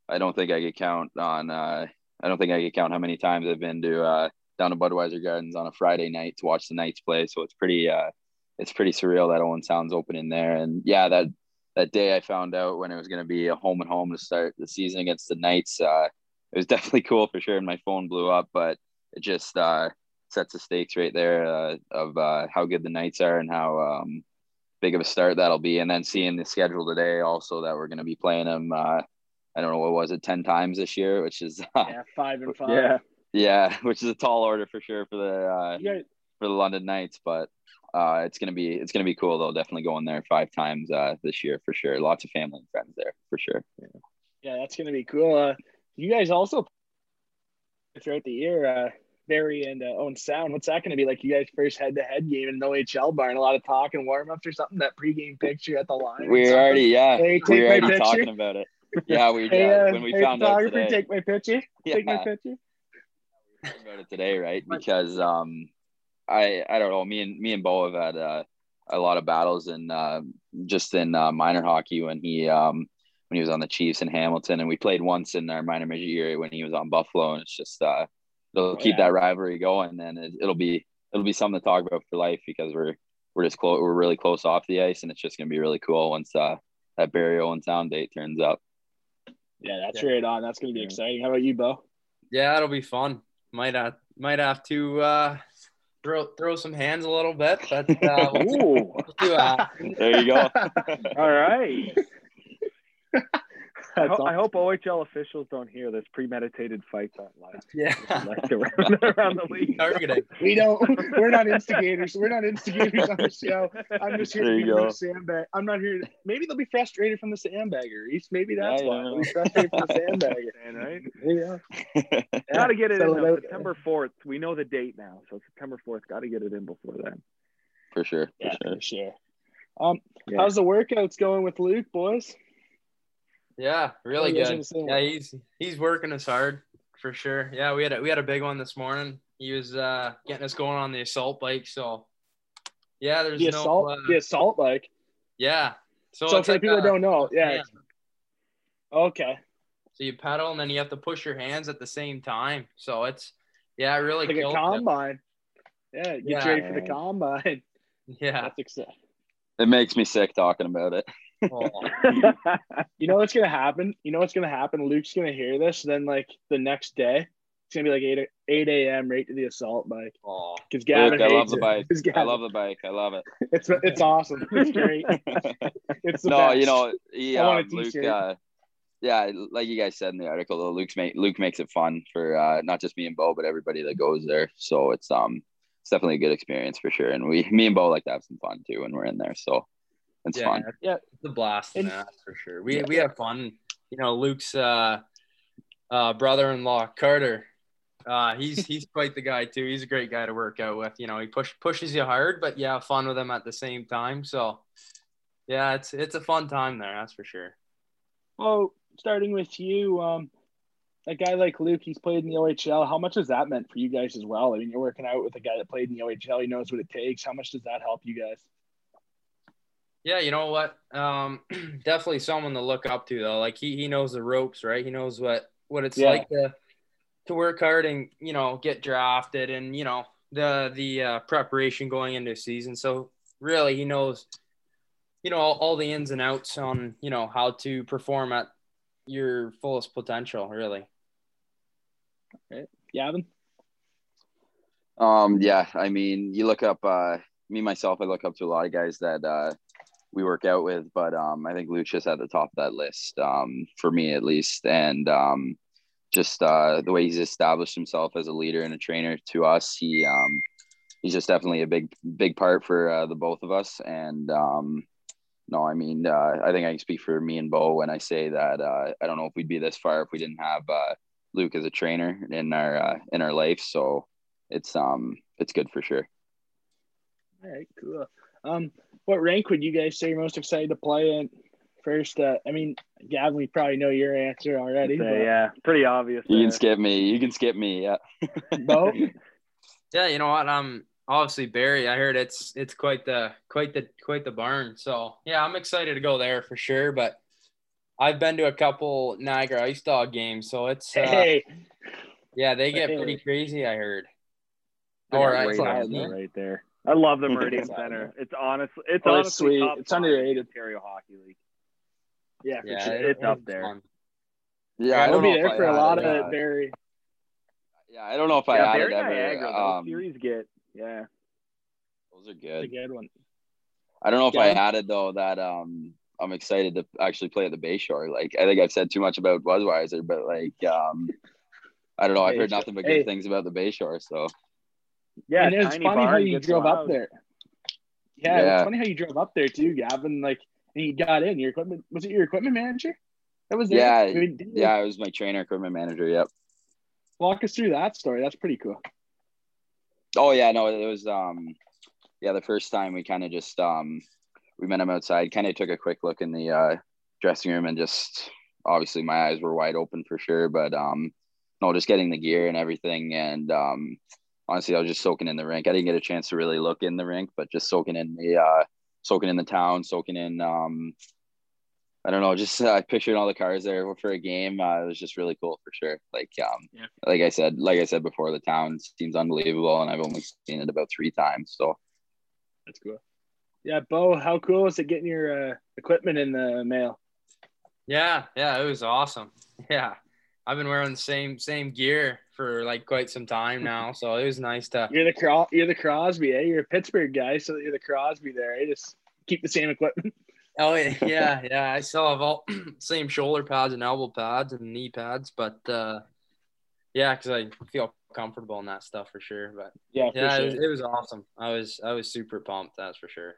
I don't think I could count on uh, I don't think I could count how many times I've been to uh, down to Budweiser Gardens on a Friday night to watch the Knights play. So it's pretty uh, it's pretty surreal that Owen Sound's opening there, and yeah, that that day I found out when it was going to be a home and home to start the season against the Knights. Uh, it was definitely cool for sure, and my phone blew up, but it just uh, sets the stakes right there uh, of uh, how good the Knights are and how um, big of a start that'll be. And then seeing the schedule today, also that we're going to be playing them uh, I don't know what was it, ten times this year, which is uh, Yeah, five and five. Yeah. yeah, which is a tall order for sure for the uh, for the London Knights, but uh, it's gonna be it's gonna be cool though. Definitely going there five times uh, this year for sure. Lots of family and friends there for sure. yeah, that's gonna be cool. Uh, you guys also throughout the year, uh, Barrie and uh, Owen Sound. What's that gonna be like? You guys first head to head game in an OHL barn. A lot of talk and warm ups or something. That pregame picture at the line. We're already yeah, Hey, we're already picture. talking about it. Yeah, we Hey, uh, when we hey, found out photographer, today. take my picture. Take my Yeah. picture. about it today, right? Because um, I I don't know. Me and me and Beau have had uh, a lot of battles in uh, just in uh, minor hockey when he um when he was on the Chiefs in Hamilton, and we played once in our minor midget year when he was on Buffalo, and it's just uh, it'll keep Yeah. that rivalry going, and it, it'll be it'll be something to talk about for life because we're we're just close, we're really close off the ice, and it's just gonna be really cool once uh that Barrie Owen Sound date turns up. Yeah, that's Yeah. right on. That's gonna be Yeah. exciting. How about you, Beau? Yeah, it'll be fun. Might have might have to uh, throw throw some hands a little bit, but uh, we'll, Ooh. we'll see what happens. There you go. All right. I, ho- I hope OHL officials don't hear this premeditated fights online. Yeah, Like around, around the league. targeting. We don't. We're not instigators. We're not instigators on the show. I'm just here to be go. the sandbag. I'm not here. Maybe they'll be frustrated from the sandbagger. Reese. Maybe that's Yeah, why yeah. they'll be frustrated from the sandbagger. And, right? Yeah. Got to get it in Settle though. September 4th. We know the date now. So September 4th. Got to get it in before then. for sure. For Yeah, sure. for sure. Um, Yeah. how's the workouts going with Luke, boys? Yeah, really You guys are good. Yeah, he's he's working us hard for sure. Yeah, we had a, we had a big one this morning. He was uh, getting us going on the assault bike. So yeah, there's The no assault, uh, the assault bike. yeah. So, So, for like people a- that don't know, yeah. yeah. Okay, So you pedal and then you have to push your hands at the same time. So it's yeah, it really like a killed it. combine. Yeah, get Yeah. ready for the combine. Yeah. That's exciting. It makes me sick talking about it. Oh, You know what's gonna happen? You know what's gonna happen? Luke's gonna hear this. Then like the next day, it's gonna be like eight eight a.m. right to the assault bike oh. because Gavin Luke, I love the it. bike. 'Cause I love the bike. I love it. it's it's awesome. It's great. It's the no, best. you know, he, I want a um, Luke. Uh, yeah, like you guys said in the article, though, Luke's make Luke makes it fun for uh, not just me and Beau, but everybody that goes there. So it's um, it's definitely a good experience for sure. And we, me and Beau, like to have some fun too when we're in there. So it's yeah, fun. Yeah. It's a blast in And- that for sure. We Yeah. we have fun. You know, Luke's uh, uh, brother-in-law Carter. Uh, he's he's quite the guy too. He's a great guy to work out with. You know, he push pushes you hard, but yeah, fun with him at the same time. So yeah, it's it's a fun time there. That's for sure. Well, starting with you, um, a guy like Luke, he's played in the OHL. How much has that meant for you guys as well? I mean, you're working out with a guy that played in the OHL. He knows what it takes. How much does that help you guys? Yeah, you know what? Um, definitely someone to look up to though. Like he he knows the ropes, right? He knows what what it's Yeah. like to to work hard and you know get drafted and you know the the uh, preparation going into season. So really, he knows you know all, all the ins and outs on you know how to perform at your fullest potential. Really. Gavin? Um, yeah, I mean, you look up uh, me myself. I look up to a lot of guys that uh, we work out with, but um, I think Luke's at the top of that list um, for me at least, and um, just uh, the way he's established himself as a leader and a trainer to us. He um, he's just definitely a big big part for uh, the both of us, and um, no, I mean, uh, I think I can speak for me and Beau when I say that uh, I don't know if we'd be this far if we didn't have uh, Luke as a trainer in our uh, in our life. So it's um it's good for sure. All right, cool. Um, what rank would you guys say you're most excited to play in? First, uh, I mean, Gavin, we probably know your answer already. So, but- yeah, pretty obvious. You there. can skip me. You can skip me. Yeah. Beau? Yeah, you know what? Um, obviously Barrie. I heard it's it's quite the quite the quite the barn. So yeah, I'm excited to go there for sure. But I've been to a couple Niagara Ice Dog games, so it's uh, Hey, yeah, they get Hey. pretty crazy. I heard. All Or right, I- Great right, idea. right there. I love the Meridian Center. It's honestly, it's Oh, it's honestly sweet. top It's five in underrated. the Ontario Hockey League. yeah, for Yeah, sure. it- it's up there. fun. Yeah. I I I'll be there for a lot of uh, it, Barrie. Yeah, I don't know if I yeah, had Barrie ever. Niagara. Those Um, series get yeah. those are That's a good. good one. I don't know if Yeah. I added though that um I'm excited to actually play at the Bayshore. Like I think I've said too much about Budweiser, but like um, I don't know. I've heard nothing but good Hey. things about the Bayshore. So Yeah, and it's funny how you gets drove up there. Yeah, Yeah. it's funny how you drove up there too, Gavin. Like, and you got in. Your equipment was it your equipment manager? That was there? Yeah, I mean, yeah, It was my trainer, equipment manager. Yep. Walk us through that story. That's pretty cool. Oh yeah, no, it was um, yeah, the first time we kind of just um, we met him outside. Kind of took a quick look in the uh, dressing room and just obviously my eyes were wide open for sure. But um, no, just getting the gear and everything, and um, honestly, I was just soaking in the rink. I didn't get a chance to really look in the rink, but just soaking in the uh, soaking in the town, soaking in um, I don't know, just uh, picturing all the cars there for a game. Uh, it was just really cool for sure. Like um, Yeah. like I said, like I said before, the town seems unbelievable, and I've only seen it about three times. So That's cool. Yeah, Beau, how cool is it getting your uh, equipment in the mail? Yeah, yeah, it was awesome. Yeah, I've been wearing the same same gear for like quite some time now, so it was nice to. You're the Cro- you're the Crosby, eh? You're a Pittsburgh guy, so you're the Crosby there. Eh? Just keep the same equipment. Oh yeah, yeah, yeah. I still have all same shoulder pads and elbow pads and knee pads, but uh, yeah, because I feel comfortable in that stuff for sure. But Yeah, yeah, sure. it, was, it was awesome. I was I was super pumped. That's for sure.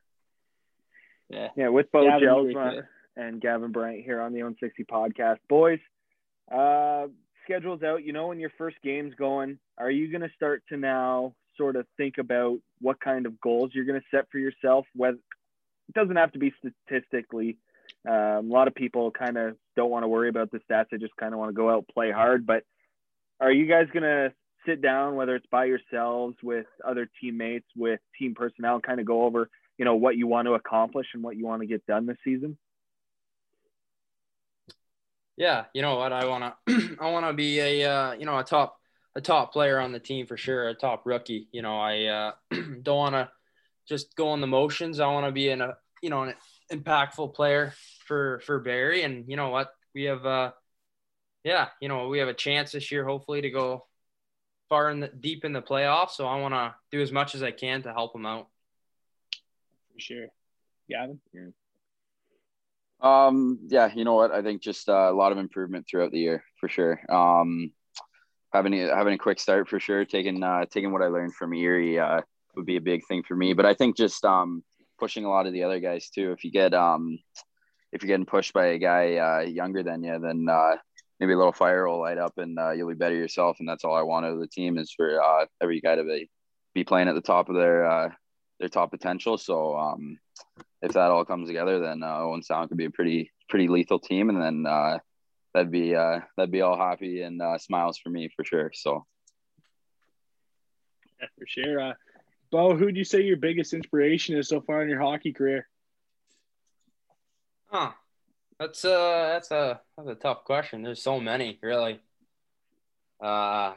yeah. Yeah, with Beau Gavin, you Gels were good. and Gavin Bryant here on the Own 60 podcast. Boys, uh, schedule's out. You know when your first game's going. Are you going to start to now sort of think about what kind of goals you're going to set for yourself? Whether it doesn't have to be statistically. Um, a lot of people kind of don't want to worry about the stats. They just kind of want to go out play hard. But are you guys going to sit down, whether it's by yourselves, with other teammates, with team personnel, kind of go over, you know, what you want to accomplish and what you want to get done this season? Yeah, you know what? I wanna I wanna be a uh, you know a top a top player on the team for sure, a top rookie. You know, I uh, don't wanna just go on the motions. I wanna be in a you know an impactful player for for Barrie. And you know what? We have uh yeah, you know, we have a chance this year hopefully to go far in the deep in the playoffs. So I wanna do as much as I can to help him out. for sure. Gavin? Um, yeah, you know what? I think just uh, a lot of improvement throughout the year for sure. Um, having a, having a quick start for sure. Taking uh, taking what I learned from Erie uh, would be a big thing for me. But I think just um, pushing a lot of the other guys too. If you get um, if you're getting pushed by a guy uh, younger than you, then uh, maybe a little fire will light up and uh, you'll be better yourself. And that's all I want of the team is for uh, every guy to be be playing at the top of their uh, their top potential. So um, if that all comes together, then uh, Owen Sound could be a pretty pretty lethal team, and then uh, that'd be uh, that'd be all happy and uh, smiles for me for sure. So Yeah, for sure. Uh, Beau, who'd you say your biggest inspiration is so far in your hockey career? Huh. That's uh that's a that's a tough question. There's so many, really. Uh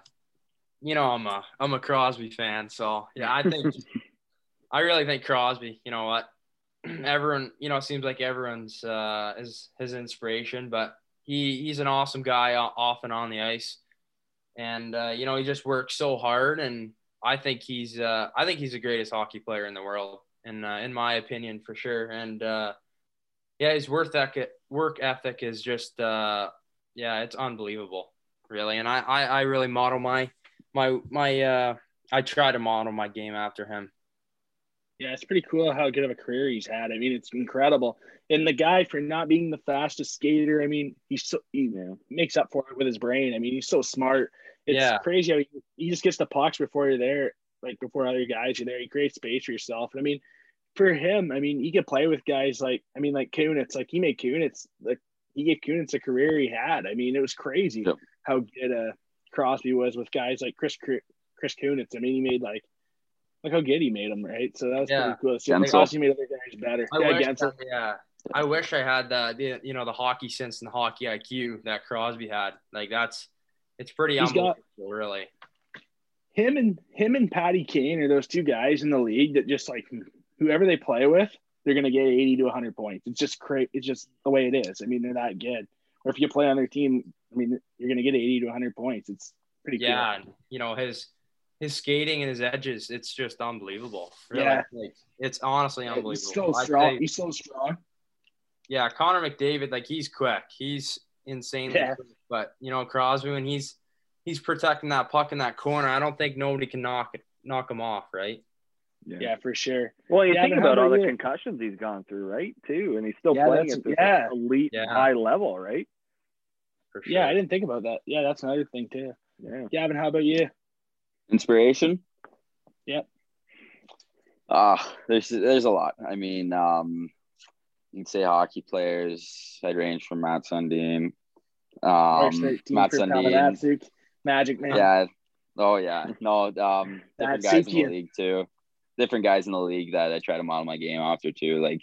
you know, I'm a I'm a Crosby fan, so yeah, I think I really think Crosby, you know what? Everyone, you know, seems like everyone's uh is his inspiration, but he he's an awesome guy off and on the ice. And uh, you know, he just works so hard and I think he's uh I think he's the greatest hockey player in the world in uh, in my opinion for sure. And uh yeah, his work ethic work ethic is just uh yeah, it's unbelievable, really. And I, I, I really model my my my uh I try to model my game after him. Yeah, it's pretty cool how good of a career he's had. I mean, it's incredible. And the guy for not being the fastest skater, I mean, he's so he makes up for it with his brain. I mean, he's so smart. It's Yeah. crazy how he, he just gets the pucks before you're there, like before other guys are there. He creates space for yourself. And I mean, for him, I mean, he could play with guys like I mean, like Kunitz. Like he made Kunitz like he gave Kunitz a career he had. I mean, it was crazy Yep. how good uh, Crosby was with guys like Chris Chris Kunitz. I mean, he made like look how good he made him, right? So that was Yeah. pretty cool. So Guentzel. also made other guys better. I yeah, wish, Guentzel. yeah, I wish I had the, the you know the hockey sense and the hockey IQ that Crosby had. Like that's it's pretty He's got- unbelievable, really. him and him and Patty Kane are those two guys in the league that just like whoever they play with, they're gonna get eighty to hundred points. It's just crazy. It's just the way it is. I mean, they're that good. Or if you play on their team, I mean, you're gonna get eighty to hundred points. It's pretty cool. Yeah, and you know his his skating and his edges, it's just unbelievable. Really. Yeah. Like, it's honestly unbelievable. He's so strong. say- He's so strong. yeah, Connor McDavid, like he's quick, he's insanely Yeah. quick. But you know, Crosby when he's he's protecting that puck in that corner, I don't think nobody can knock it, knock him off, right? Yeah, for sure. Well, you Yeah, think about all the concussions he's gone through, right? Too, and he's still Yeah, playing at this yeah. elite Yeah. high level, right? For sure. Yeah, I didn't think about that. Yeah, that's another thing too. Yeah. Gavin, how about you? Inspiration? Yep. Ah, there's there's a lot. I mean, um, you can say hockey players. I'd range from Matt Sundin. Um, Matt Sundin. Magic Man. Yeah. Oh yeah. No. Um, different guys in the league too. Different guys in the league that I try to model my game after too, like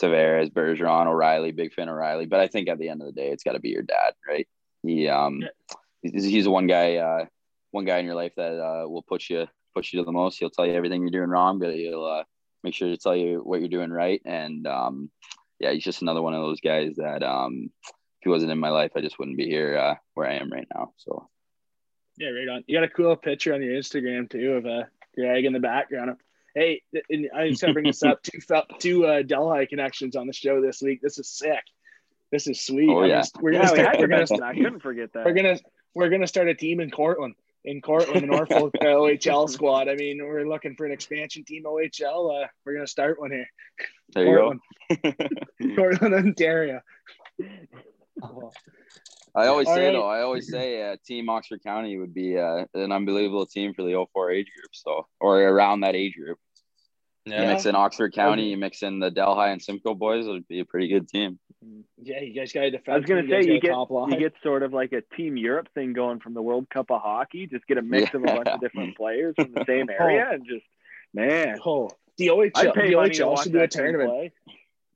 Tavares, Bergeron, O'Reilly. Big fan of O'Reilly. But I think at the end of the day, it's got to be your dad, right? He um, Yeah. he's, he's the one guy, uh, one guy in your life that uh, will push you push you to the most. He'll tell you everything you're doing wrong, but he'll uh, make sure to tell you what you're doing right. And um, yeah, he's just another one of those guys that um, if he wasn't in my life, I just wouldn't be here uh, where I am right now. So Yeah, right on. You got a cool picture on your Instagram too of a Greg in the background. Hey, and I just gotta bring this up. Two two uh, Delhi connections on the show this week. This is sick. This is sweet. Oh, I'm yeah. just- we're Yeah, gonna we had, we're gonna. I couldn't forget that. we're gonna we're gonna start a team in Courtland. In Courtland, the Norfolk uh, OHL squad. I mean, we're looking for an expansion team OHL. Uh, we're gonna start one here. there you Portland, go. Portland, Ontario. I always All say right. though, I always say uh, Team Oxford County would be uh, an unbelievable team for the 04 age group. So or around that age group. You mix in Oxford County, you mix in the Delhi and Simcoe boys, it would be a pretty good team. Yeah, you guys got a defense. I was gonna say you get you get sort of like a Team Europe thing going from the World Cup of hockey. Just get a mix of a bunch of different players from the same oh. area and just man. Oh, the OHL, the pay money to OHL should do a tournament. play.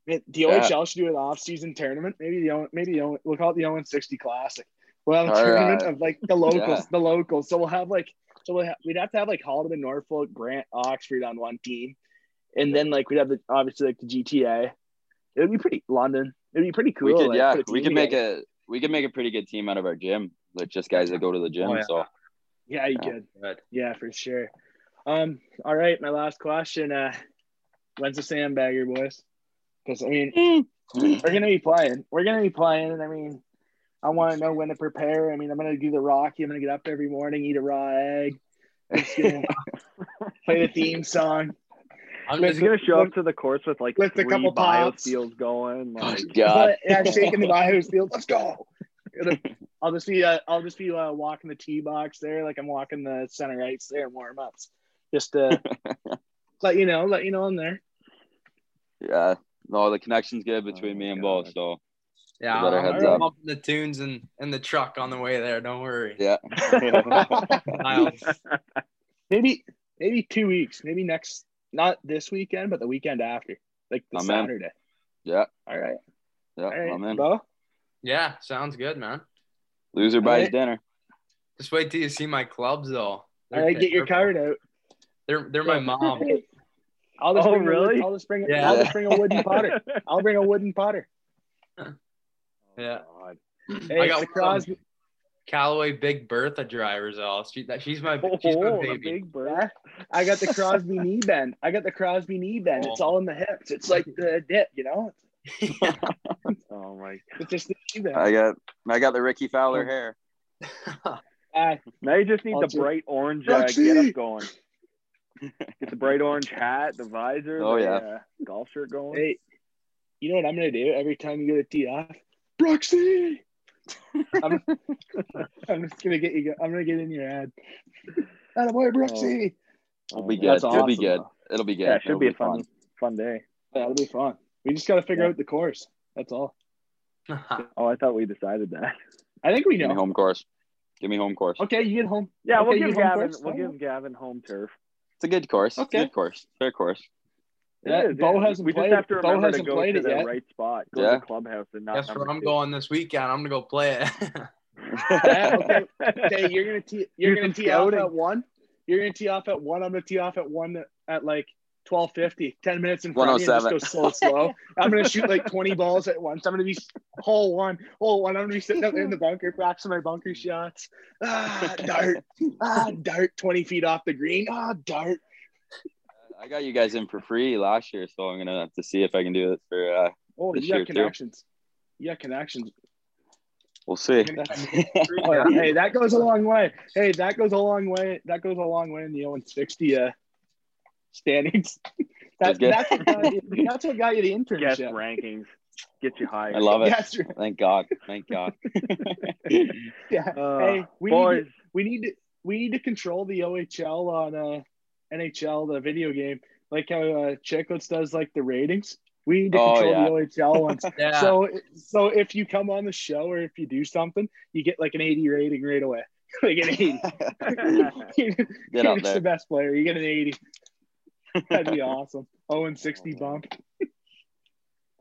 Man, The Yeah. OHL should do an off-season tournament. Maybe the maybe the we'll call it the Owen sixty Classic. We'll have a All tournament right. of like the locals, Yeah. the locals. So we'll have like so we'll ha- we'd have to have like Haldimand, Norfolk, Brant, Oxford on one team, and then like we'd have the obviously like the GTA. It would be pretty London. It'd be pretty cool. we could, like, yeah, we team could make together. a we could make a pretty good team out of our gym. Like just guys that go to the gym. Oh, yeah. So Yeah, you Yeah. could. Good. Yeah, for sure. Um. All right, my last question. Uh, when's the sandbagger, boys? Because I mean, we're gonna be playing. We're gonna be playing, and I mean, I want to know when to prepare. I mean, I'm gonna do the Rocky. I'm gonna get up every morning, eat a raw egg, just play the theme song. I'm just gonna show up to the course with like with a three couple pops. BioSteels going. oh, Like, God. But, yeah, shaking the bios field. Let's go. I'll just be uh, I'll just be uh, walking the tee box there, like I'm walking the center ice there, warm ups, just to let you know, let you know I'm there. Yeah. No, the connection's good between Oh, me and God. both. So yeah, I'm heads up. bumping the tunes and in the truck on the way there. Don't worry. yeah. Maybe maybe two weeks, maybe next not this weekend, but the weekend after, like the I'm in. Saturday. yeah. All right, Yeah. all right, I'm in. Beau. yeah, sounds good, man. Loser buys Alright. dinner. Just wait till you see my clubs, though. They're- right, get your they're- card out. They're they're my mom. I'll just Oh, bring a really? I'll just bring. A, Yeah. I'll just bring a wooden potter. I'll bring a wooden potter. Yeah. Oh, hey, I got the one Crosby. Callaway Big Bertha drivers. All she, that, she's my she's my Oh, baby. big bird. Yeah, I got the Crosby knee bend. I got the Crosby knee bend. It's Oh. all in the hips. It's like the dip, you know. Oh my! It's just the knee bend. I got I got the Rickie Fowler hair. Ah, Now you just need I'll the ju- bright orange uh, Roxy! get up going. Get the bright orange hat, the visor, Oh, the yeah. uh, golf shirt going. hey, you know what I'm gonna do every time you go to tee off? Broxy. I'm, I'm just gonna get you. I'm gonna get in your ad. That boy, Broxy. It'll be Oh, good. That's It'll be good. though. It'll be good. Yeah, it should It'll be a fun, fun day. That'll be fun. We just gotta figure Yeah. out the course. That's all. Oh, I thought we decided that. I think we know. Give me home course. Give me home course. Okay, you get home. Yeah, we'll Okay, give you home Gavin. first? We'll Oh. give Gavin home turf. It's a good course. Okay. Good course. Fair course. It Yeah, is, Beau hasn't we played just have to. Beau remember to hasn't go played to it the yet. right spot. Go Yeah. to the clubhouse and not. Guess where I'm two. going this weekend. I'm gonna go play it. Yeah, okay. Okay, you're gonna tee. You're Do gonna some tee off at one. You're gonna tee off at one. I'm gonna tee off at one at like twelve fifty. Ten minutes in front of you. and Just go slow, slow. I'm gonna shoot like twenty balls at once. I'm gonna be hole one, hole one. I'm gonna be sitting up there in the bunker, practicing my bunker shots. Ah, dart. Ah, dart. Twenty feet off the green. Ah, dart. I got you guys in for free last year, so I'm gonna have to see if I can do it for uh, Oh, this you got year, too. connections. You got connections. We'll see. Oh, hey, that goes a long way. Hey, that goes a long way. That goes a long way in the 0 60 uh, standings. That, That's good. that's, what got you, that's what got you the Guest rankings get you higher. I love it. Yes, Thank God. Thank God. yeah. Uh, hey, we boys, need to, we need to we need to control the OHL on uh, NHL the video game like how uh, Chiclets does like the ratings. We need to Oh, control yeah. the OHL ones. Yeah. So so if you come on the show or if you do something, you get like an 80 rating right away. like an 80. You're Get up just there. the best player. You get an 80. That'd be awesome. Oh, and 60 bump.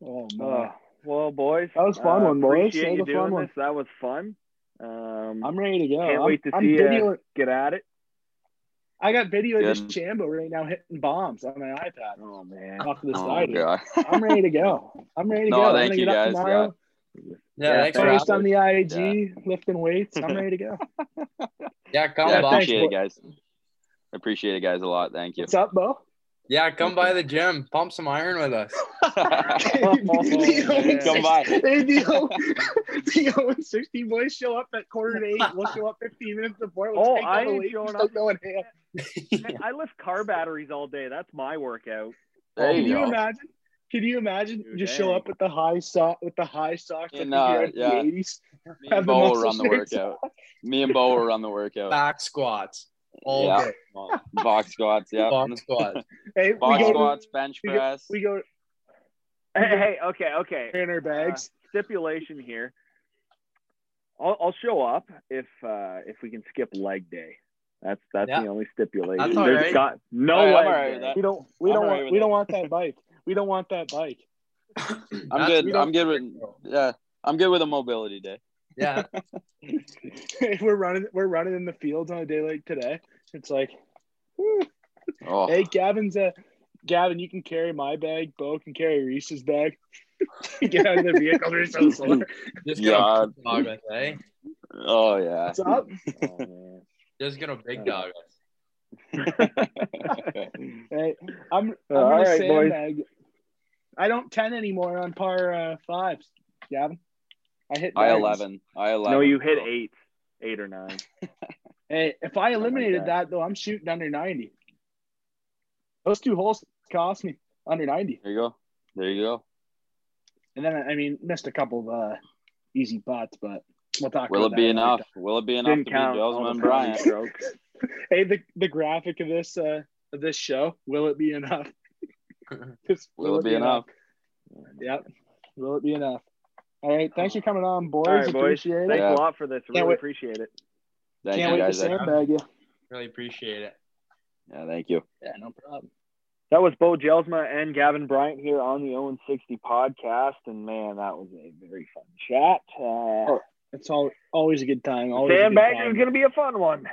Oh man. uh, well, boys, That was fun uh, one, boys. Appreciate That you was a fun doing one. this. That was fun. Um, I'm ready to go. can't I'm, wait to I'm see you video, get at it. I got video of this Good. Chambo right now hitting bombs on my iPad Oh man, off to the Oh, side. God. I'm ready to go. I'm ready to No, go. I'm thank you, guys. tomorrow. yeah, Yeah, thanks for thanks. Post on the IG, lifting weights. I'm ready to go. Yeah, come Yeah, Yeah, by. thanks, appreciate it, boy. guys. Appreciate it, guys, a lot. Thank you. What's up, Beau? Yeah, come by the gym. Pump some iron with us. man. Come by. Hey, the, the 0 60 boys show up at quarter to eight. We'll show up 15 minutes before. Let's Oh, I ain't showing up. going ham. Man, I lift car batteries all day. That's my workout. There Can you you go. imagine? Can you imagine? Dude, just show up with the high sock with the high socks In, like uh, yeah. the 80s. Me and Beau will muscle run the workout. Me and Beau will run the workout. Back squats. All Yeah. day. Box squats, yeah. Box squats. Hey, Box we go squats, bench we go, press. we go Hey, hey, okay, okay. in our bags. Stipulation here. I'll, I'll show up if uh, if we can skip leg day. That's that's Yeah. the only stipulation. That's all There's right. got no All right, I'm leg all right with that. we don't we I'm don't alright want we it. don't want that bike. We don't want that bike. I'm That's- good. I'm good with yeah. I'm good with a mobility day. Yeah. if we're running we're running in the fields on a day like today, it's like whew. Oh, hey Gavin's a Gavin, you can carry my bag, Beau can carry Reese's bag. Get out of the vehicle, they're so slow. Just Yeah. gonna big dog us, eh? oh yeah. What's up? Oh, man. Just gonna big dog us. Hey, I'm, I'm All gonna boys. I don't ten anymore on par uh, fives, Gavin. I hit I eleven. I eleven. No, you hit eight, eight or nine. Hey, if I eliminated that. that. though, I'm shooting under ninety. Those two holes cost me under ninety, There you go. There you go. and then I mean missed a couple of uh, easy putts, but we'll talk. Will about it be that another enough? Will it be enough Didn't to count beat all and penalty Bryant? strokes. Hey, the the graphic of this uh of this show, will it be enough? Just, Will it be enough? Yep. Will it be enough? All right. Thanks for coming on, boys. All right, boys. Appreciate it. Thanks Yeah. a lot for this. Really wait. appreciate it. Thank Can't you wait to guys. sandbag you. Really appreciate it. Yeah, thank you. Yeah, no problem. That was Beau Jelsma and Gavin Bryant here on the Owen 60 podcast. And man, that was a very fun chat. Uh, It's all always a good time. Always a good Sandbagging is going to be a fun one.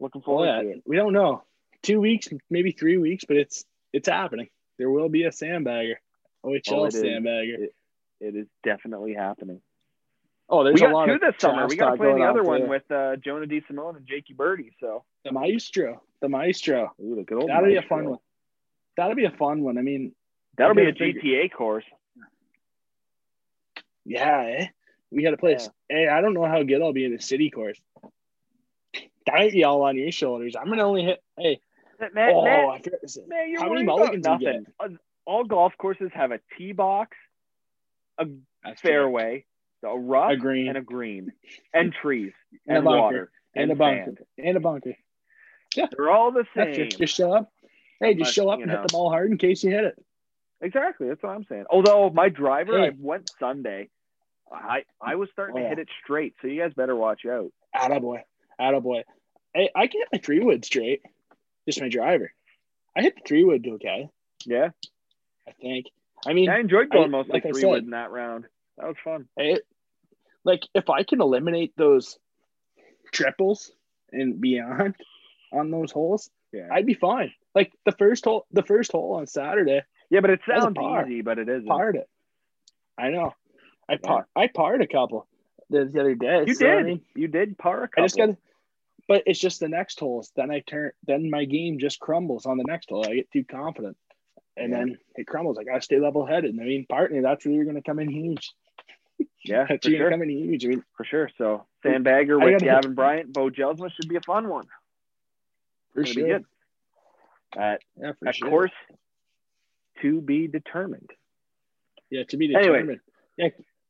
Looking Oh, forward yeah. to it. We don't know. Two weeks, maybe three weeks, but it's it's happening. There will be a sandbagger. OHL Oh, it is. sandbagger. It is definitely happening. Oh, there's we a got lot two of this summer. We got to play the other one too. with uh, Jonah De Simone and Jakey Birdie. So, the maestro. The maestro. ooh, the good old That'll be a fun one. That'll be a fun one. I mean, That'll be a figure- GTA course. yeah, eh? we got to play. Yeah. Hey, I don't know how good I'll be in a city course. That might be all on your shoulders. I'm gonna only hit. Hey, Man, oh, man, man, you're How many mulligans you nothing. All golf courses have a tee box, a That's true. fairway, a rough, A green. and a green, and trees, And and, water, and a bunker sand. and a bunker. Yeah, they're all the same. it. Just show up. Hey, just show up and know. hit the ball hard in case you hit it. Exactly. That's what I'm saying. Although my driver, Hey. I went Sunday. I I was starting Oh, to hit it straight, so you guys better watch out. Attaboy. Attaboy. Hey, I can hit my three wood straight. Just my driver. I hit the three wood okay, Yeah, I think. I mean, I enjoyed going I- mostly like three said- wood in that round. That was fun. it, like if I can eliminate those triples and beyond on those holes, Yeah, I'd be fine. Like the first hole, the first hole on Saturday, yeah, but it sounds par. easy, but it isn't. parred it. I know. I par, I parred a couple the, the other day. You so, I did. mean, You did par a I couple. just got, but it's just the next holes. Then I turn. Then my game just crumbles on the next hole. I get too confident. And Yeah. then it crumbles. I got to stay level headed. I mean, partly that's where you're going to come in huge. Yeah, That's for you're sure. going to come in huge. I mean, For sure. So Sandbagger with Gavin Bryant, Beau Jelsma should be a fun one. for sure. be good. At, Yeah, for at sure. course, to be determined. Yeah, to be Anyway. determined.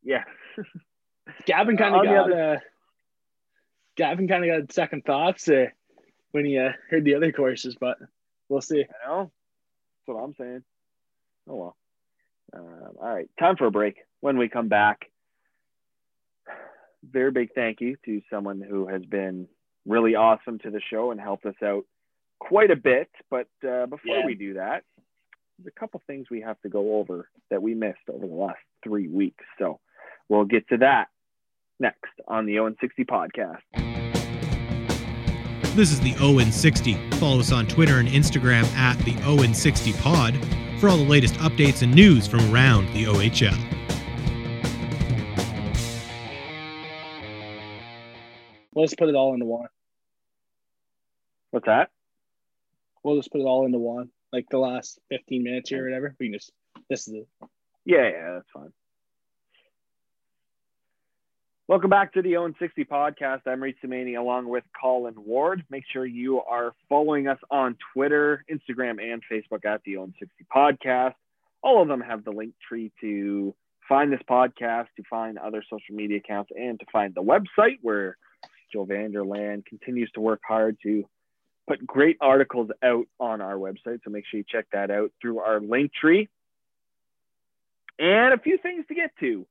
Yeah. Gavin kind of got other- uh, Gavin kind of got second thoughts uh, when he uh, heard the other courses, but we'll see. I know. That's what I'm saying. Oh well. Um, all right, time for a break. When we come back, very big thank you to someone who has been really awesome to the show and helped us out quite a bit. But uh, before Yeah. we do that, there's a couple things we have to go over that we missed over the last three weeks. So we'll get to that next on the Owen 60 podcast. This is the Owen 60. Follow us on Twitter and Instagram at the Owen 60 Pod for all the latest updates and news from around the OHL. Let's put it all into one. What's that? We'll just put it all into one. Like the last 15 minutes here or whatever. We can just, this is it. Yeah, yeah, that's fine. Welcome back to the Owen 60 podcast. I'm Reed Samani along with Colin Ward. Make sure you are following us on Twitter, Instagram, and Facebook at the Owen 60 podcast. All of them have the link tree to find this podcast, to find other social media accounts, and to find the website where Joe Vanderland continues to work hard to put great articles out on our website. So make sure you check that out through our link tree. And a few things to get to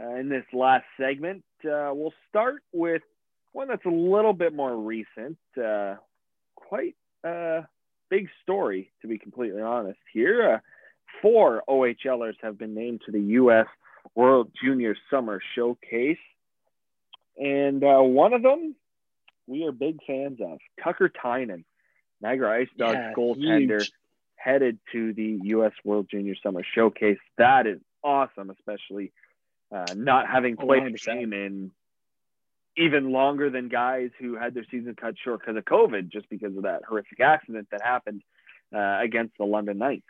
uh, in this last segment. Uh, we'll start with one that's a little bit more recent. Uh, quite a big story, to be completely honest. Here, uh, four OHLers have been named to the U.S. World Junior Summer Showcase. And uh, one of them we are big fans of Tucker Tynan, Niagara Ice Dogs Yeah, goaltender huge. headed to the U.S. World Junior Summer Showcase. That is awesome, especially uh, not having Oh, played the 100%. game in even longer than guys who had their season cut short because of COVID, just because of that horrific accident that happened uh, against the London Knights.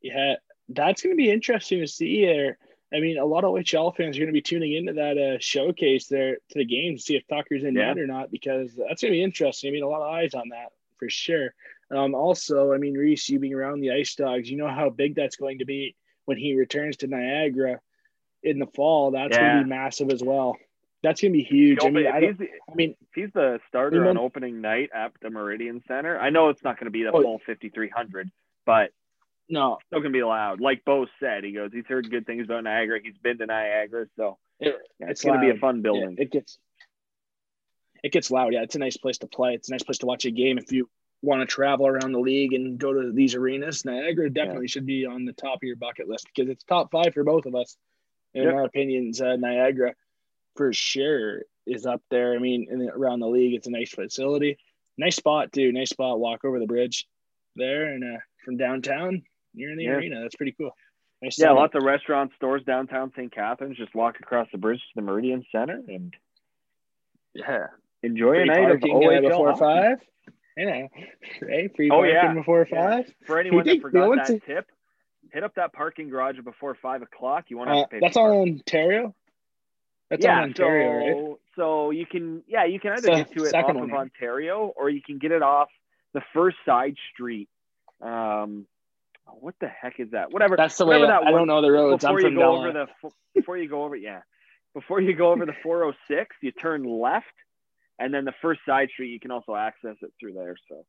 Yeah, that's going to be interesting to see here. I mean, a lot of OHL fans are going to be tuning into that uh, showcase there to the game to see if Tucker's in Yeah. net or not because that's going to be interesting. I mean, a lot of eyes on that for sure. Um, also, I mean, Reese, you being around the Ice Dogs, you know how big that's going to be when he returns to Niagara in the fall. That's gonna be massive as well. That's going to be huge. I mean, I, he's the- I mean, he's the starter Remember- on opening night at the Meridian Center, I know it's not going to be the Oh. full 5,300, but no, still going to be loud. Like Beau said, he goes, he's heard good things about Niagara. He's been to Niagara, so it, yeah, it's, It's going to be a fun yeah, building. it gets it gets loud. Yeah, it's a nice place to play. It's a nice place to watch a game if you want to travel around the league and go to these arenas. Niagara definitely should be on the top of your bucket list because it's top five for both of us. In Yep. our opinions, uh, Niagara for sure is up there. I mean, in the, around the league, it's a nice facility, nice spot too. Nice spot. Walk over the bridge there, and uh, from downtown, you're in the Yeah. arena. That's pretty cool. Nice yeah, lots of restaurants, stores downtown St. Catharines. Just walk across the bridge to the Meridian Center and yeah. enjoy Free a night of uh, OHL before five. Yeah, know, right? Free Oh, yeah. before Yeah. five. For anyone that forgot that tip, hit up that parking garage before five o'clock. You won't Uh, to pay. that's all. Ontario. That's yeah, all Ontario, so, right? So you can, yeah, you can either So, get to it off of. Ontario or you can get it off the first side street. Um, what the heck is that? Whatever. That's the way. that I don't know the roads. I'm before you from go over the before you go over yeah before you go over the 406 you turn left and then the first side street you can also access it through there so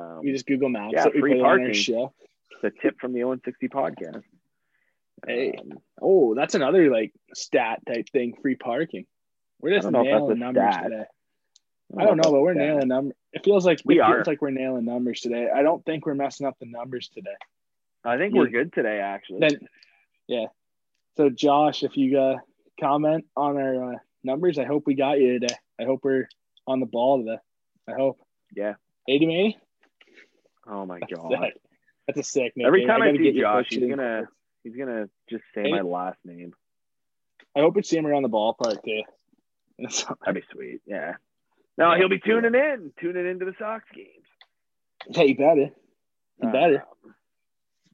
um, We just Google Maps. Yeah, free put it on our parking. show. The tip from the Owen 60 podcast Hey. Um, Oh, that's another like stat type thing. Free parking. We're just don't know if that's nailing numbers stat. today. I don't know, but we're nailing numbers. It feels like We it are. feels like we're nailing numbers today. I don't think we're messing up the numbers today. I think we're good today actually Then, yeah. So, Josh, if you uh, comment on our uh, numbers, I hope we got you today. I hope we're on the ball today. I hope. yeah 80 May? oh my That's god sick. That's a sick name. every time I, gotta see Josh he's gonna he's gonna just say Hey. my last name I hope it's him around the ballpark too. That'd be sweet yeah no Yeah. he'll be tuning in tuning into the Sox games Hey, you better. You better. Um,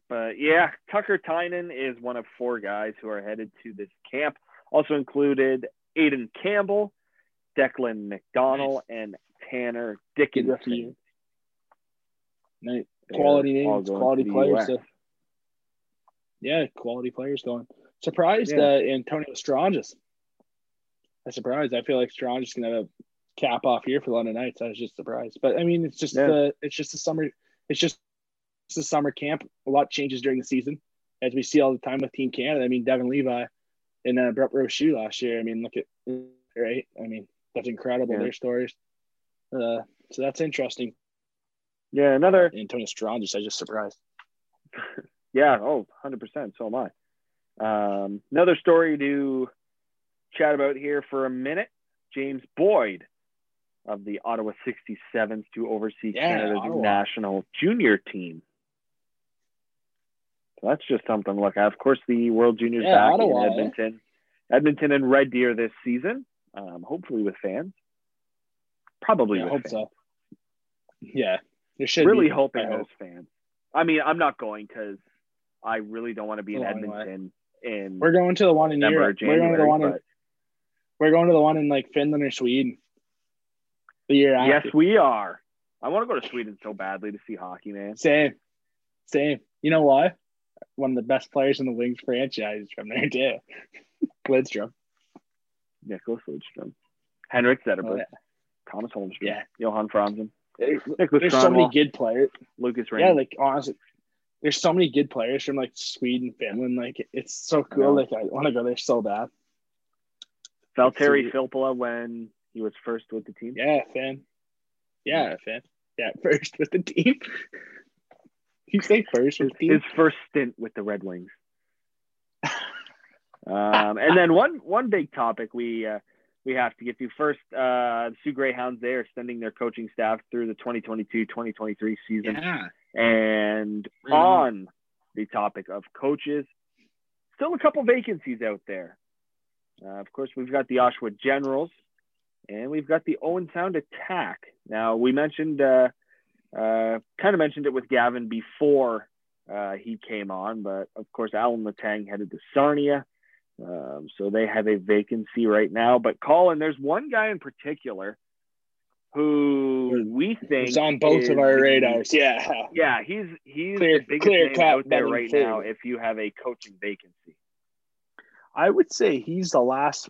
but yeah, Tucker Tynan is one of four guys who are headed to this camp. Also included Aiden Campbell, Declan McDonald, and Tanner Dickinson. Nice. Quality names, quality players. So. Yeah, quality players going. Surprised Yeah. uh, Antonio Stranges. I'm surprised. I feel like Stranges gonna have a cap off here for London Knights. I was just surprised, but I mean, it's just Yeah. the it's just a summer. It's just it's a summer camp. A lot changes during the season, as we see all the time with Team Canada. I mean, Devon Levi and uh, Brett Roche last year. I mean, look at right. I mean, that's incredible. Yeah. Their stories. Uh, so that's interesting. Yeah, another Antonio Stranges. I just surprised. Yeah, oh, 100%. So am I. Um, another story to chat about here for a minute. James Boyd of the Ottawa 67s to oversee Yeah, Canada's Ottawa. national junior team. So that's just something to look at. Of course, the World Juniors Yeah, back Ottawa, eh? in Edmonton. Edmonton and Red Deer this season, um, hopefully with fans. Probably Yeah, I with hope fans. so. Yeah, there should really be. hoping I those fans. I mean, I'm not going because I really don't want to be in way. Edmonton in We're going to the one in December Europe. We're going to the January. one in, we're going to the one in like Finland or Sweden. The year yes, we are. I want to go to Sweden so badly to see hockey, man. Same. Same. You know why? One of the best players in the Wings franchise from there too. Lidstrom. Nicklas Lidstrom, Henrik Zetterberg, Oh, yeah. Tomas Holmstrom, Yeah. Johan Franzen, There's, so many good players. Lucas Raymond. Yeah, like honestly, there's so many good players from like Sweden, Finland. Like it's so cool. Like I want to go there so bad. Valtteri Filppula when he was first with the team. Yeah, fan. Yeah, fan. Yeah, first with the team. you say first with the team? His first stint with the Red Wings. um, and then one one big topic we uh, we have to get to first. Uh, the Soo Greyhounds they are extending their coaching staff through the 2022-2023 season. Yeah. And on the topic of coaches, still a couple vacancies out there. Uh, of course, we've got the Oshawa Generals and we've got the Owen Sound Attack. Now, we mentioned, uh, uh, kind of mentioned it with Gavin before uh, he came on, but of course, Alan Letang headed to Sarnia. Um, so they have a vacancy right now. But Colin, there's one guy in particular who we think It's on both is of our radars. Yeah. yeah, he's he's Clear- the biggest clear name cut out there right now. If you have a coaching vacancy, I would say he's the last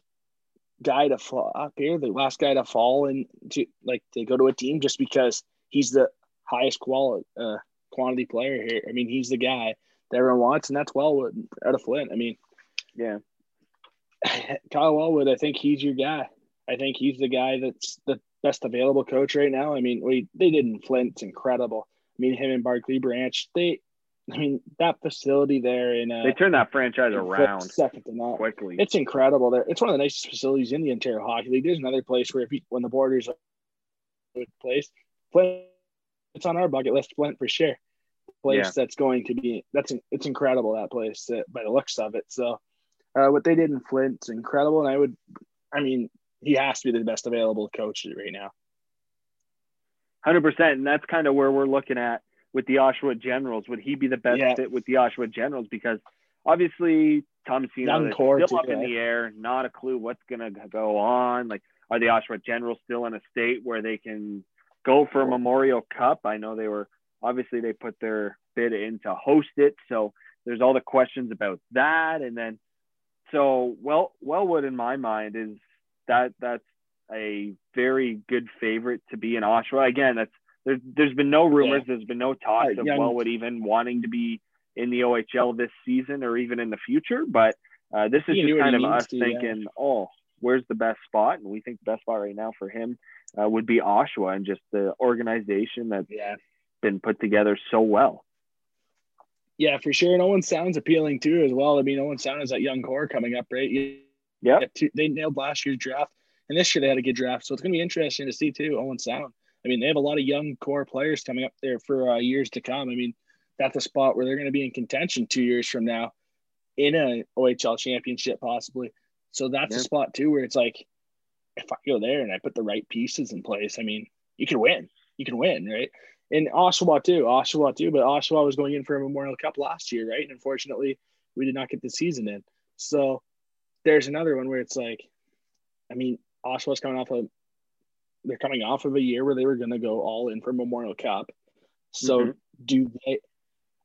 guy to fall up here, the last guy to fall into like to go to a team just because he's the highest quality uh, quantity player here. I mean, he's the guy that everyone wants, and that's well out of Flint. I mean, yeah, Kyle Wellwood, I think he's your guy. I think he's the guy that's the best available coach right now. I mean, we they did in Flint, it's incredible. I mean, him and Barclay Branch, they, I mean, that facility there in uh, they turned that franchise around second to none. quickly. It's incredible there. It's one of the nicest facilities in the Ontario Hockey League. There's another place where if you, when the Borders are place, Flint, it's on our bucket list. Flint for sure. Place Yeah. that's going to be that's it's incredible that place uh, by the looks of it. So, uh, what they did in Flint's incredible, and I would, I mean, he has to be the best available coach right now. Hundred percent, and that's kind of where we're looking at with the Oshawa Generals. Would he be the best Yeah. fit with the Oshawa Generals? Because obviously Thomasino Young is still too, up in the air, not a clue what's gonna go on. Like, are the Oshawa Generals still in a state where they can go for a Memorial Cup? I know they were obviously they put their bid in to host it, so there's all the questions about that, and then so well Wellwood in my mind is that that's a very good favorite to be in Oshawa. Again, that's there's there's been no rumors, there's been no talks Uh, of Wellwood even wanting to be in the OHL this season or even in the future. But uh, this is just kind of us to, yeah. thinking, oh, where's the best spot? And we think the best spot right now for him uh, would be Oshawa and just the organization that's Yeah, been put together so well. Yeah, for sure. And Owen sounds appealing too, as well. I mean, Owen Sound is that young core coming up, right? Yeah, they nailed last year's draft, and this year they had a good draft. So it's going to be interesting to see too. Owen Sound. I mean, they have a lot of young core players coming up there for uh, years to come. I mean, that's a spot where they're going to be in contention two years from now, in a OHL championship possibly. So that's Yeah. a spot too where it's like, if I go there and I put the right pieces in place, I mean, you can win. You can win, right? In Oshawa too, Oshawa too. But Oshawa was going in for a Memorial Cup last year, right? And unfortunately, we did not get the season in. So there's another one where it's like, I mean, Oshawa's coming off of they're coming off of a year where they were going to go all in for Memorial Cup. So Mhm. do they?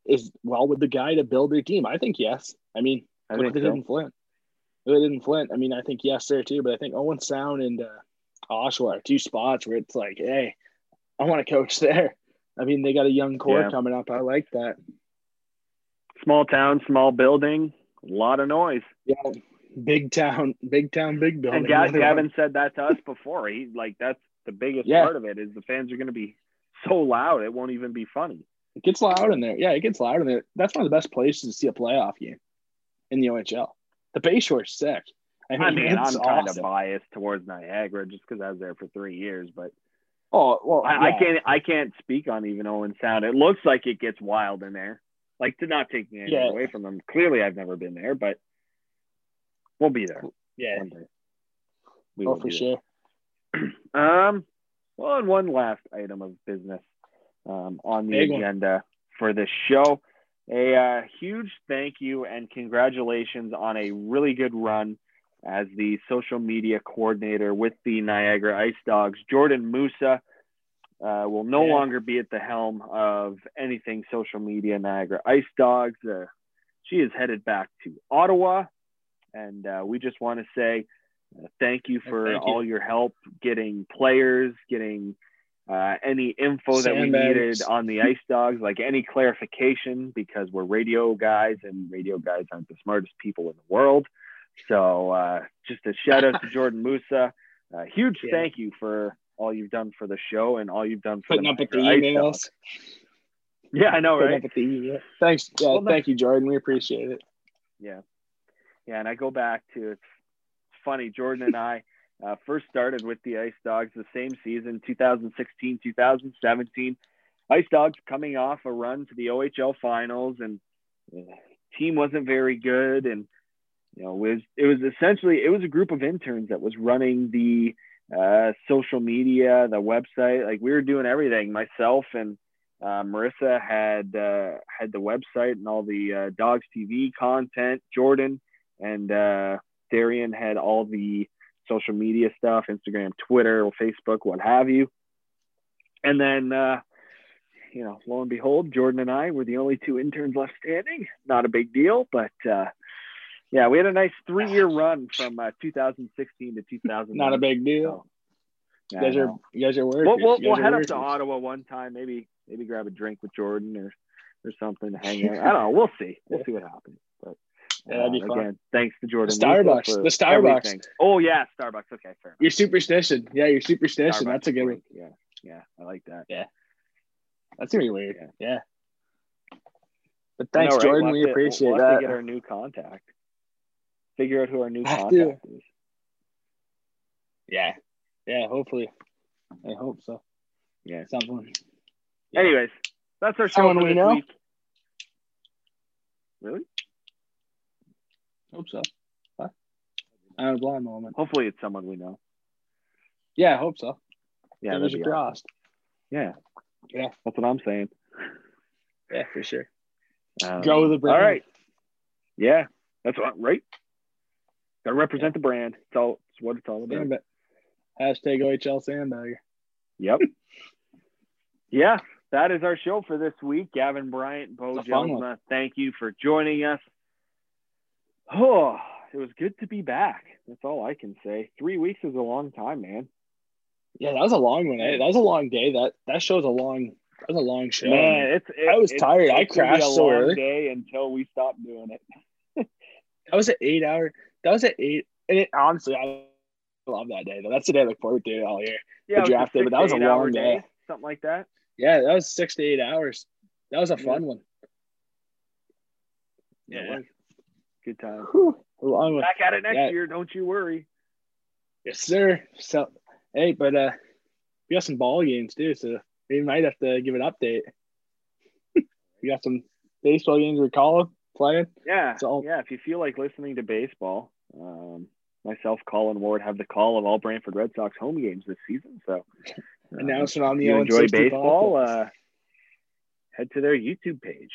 Is well with the guy to build their team? I think yes. I mean, I think they so. did in Flint. They did in Flint. I mean, I think yes there too. But I think Owen Sound and uh, Oshawa are two spots where it's like, hey, I want to coach there. I mean, they got a young core Yeah. coming up. I like that. Small town, small building, a lot of noise. Yeah, big town, big town, big building. And Ga- Gavin said that to us before. He like that's the biggest Yeah. part of it is the fans are going to be so loud it won't even be funny. It gets loud in there. Yeah, it gets loud in there. That's one of the best places to see a playoff game in the OHL. The Bayshore's sick. I mean, I mean, I'm kind of biased towards Niagara just because I was there for three years, but Oh well, I, I can't I can't speak on even Owen Sound. It looks like it gets wild in there. Like to not take anything Yeah. away from them. Clearly, I've never been there, but we'll be there Yeah, one day. We oh for sure. Um, well, and one last item of business um, on the Big one. agenda for this show. A uh, huge thank you and congratulations on a really good run as the social media coordinator with the Niagara Ice Dogs. Jordan Musa uh, will no Yeah. longer be at the helm of anything social media Niagara Ice Dogs. Uh, she is headed back to Ottawa, and uh, we just want to say uh, thank you for Thank you. all your help getting players, getting uh, any info that we needed on the Ice Dogs, like any clarification, because we're radio guys and radio guys aren't the smartest people in the world. So uh, just a shout out to Jordan Musa. Uh, huge Yeah. thank you for all you've done for the show and all you've done for Putting the up with the emails. Yeah, I know, Putting right? up with the email. Thanks. Yeah, Well, no- thank you, Jordan. We appreciate it. Yeah. Yeah. And I go back to it's funny. Jordan and I uh, first started with the Ice Dogs the same season, 2016, 2017. Ice Dogs coming off a run to the OHL finals and uh, team wasn't very good. And, you know, was, it was essentially, it was a group of interns that was running the uh, social media, the website. Like we were doing everything myself and, uh, Marissa had uh, had the website and all the uh, Dogs TV content. Jordan and uh, Darian had all the social media stuff: Instagram, Twitter, Facebook, what have you. And then, uh, you know, lo and behold, Jordan and I were the only two interns left standing. Not a big deal, but yeah, we had a nice three-year run from uh, 2016 to 2000. Not a big deal. Yeah, You guys are you guys are working. We'll, we'll, we'll head up to. Ottawa one time, maybe maybe grab a drink with Jordan or or something to hang out. I don't know. We'll see. We'll see what happens. But Yeah, that'd be uh, fun. again, thanks to Jordan. The Starbucks. The Starbucks. everything. Oh yeah, Starbucks. Okay, fair. enough. Your superstition. Yeah, your superstition. Starbucks That's a good one. Yeah, yeah, I like that. Yeah, that's gonna be weird. Yeah. Yeah. But I know, thanks, right? Jordan. We'll we have to- appreciate we'll that. Get our new contact. Figure out who our new Have to. contact is. yeah. Yeah, hopefully. I hope so. Yeah. Someone. Yeah. Anyways, that's our show Someone for we this know? week. Really? Hope so. What? I had a blind moment. Hopefully, it's someone we know. Yeah, I hope so. Yeah, Fingers that'd are be awesome. crossed. Yeah, Yeah. that's what I'm saying. Yeah, for sure. Um, Grow the brand. All right. Yeah, that's what, right. Got to represent the brand. It's all. It's what it's all about. Sandbag. Hashtag OHL Sandbagger. Yep. yeah, that is our show for this week. Gavin Bryant, Beau It's a fun one. Jelsma, thank you for joining us. Oh, it was good to be back. That's all I can say. Three weeks is a long time, man. Yeah, that was a long one. Eh? That was a long day. That that shows a long. That was a long show. Man, it's. It, I was tired. I crashed a so long early. Day until we stopped doing it. That was an eight hour. That was an eight. And it, honestly, I love that day though. That's the day I look forward to all year. Yeah, a draft day, but that was a long day. something like that. Yeah, that was six to eight hours. That was a fun one. It Yeah. Good time. Whew, a long one. Back at it next Yeah. year. Don't you worry. Yes, sir. So, hey, but uh, we got some ball games too, so we might have to give an update. we got some baseball games we're calling playing. Yeah, So- yeah. If you feel like listening to baseball, um, myself, Colin Ward, have the call of all Brantford Red Sox home games this season. So, uh, Announcement on the you enjoy baseball. Uh, head to their YouTube page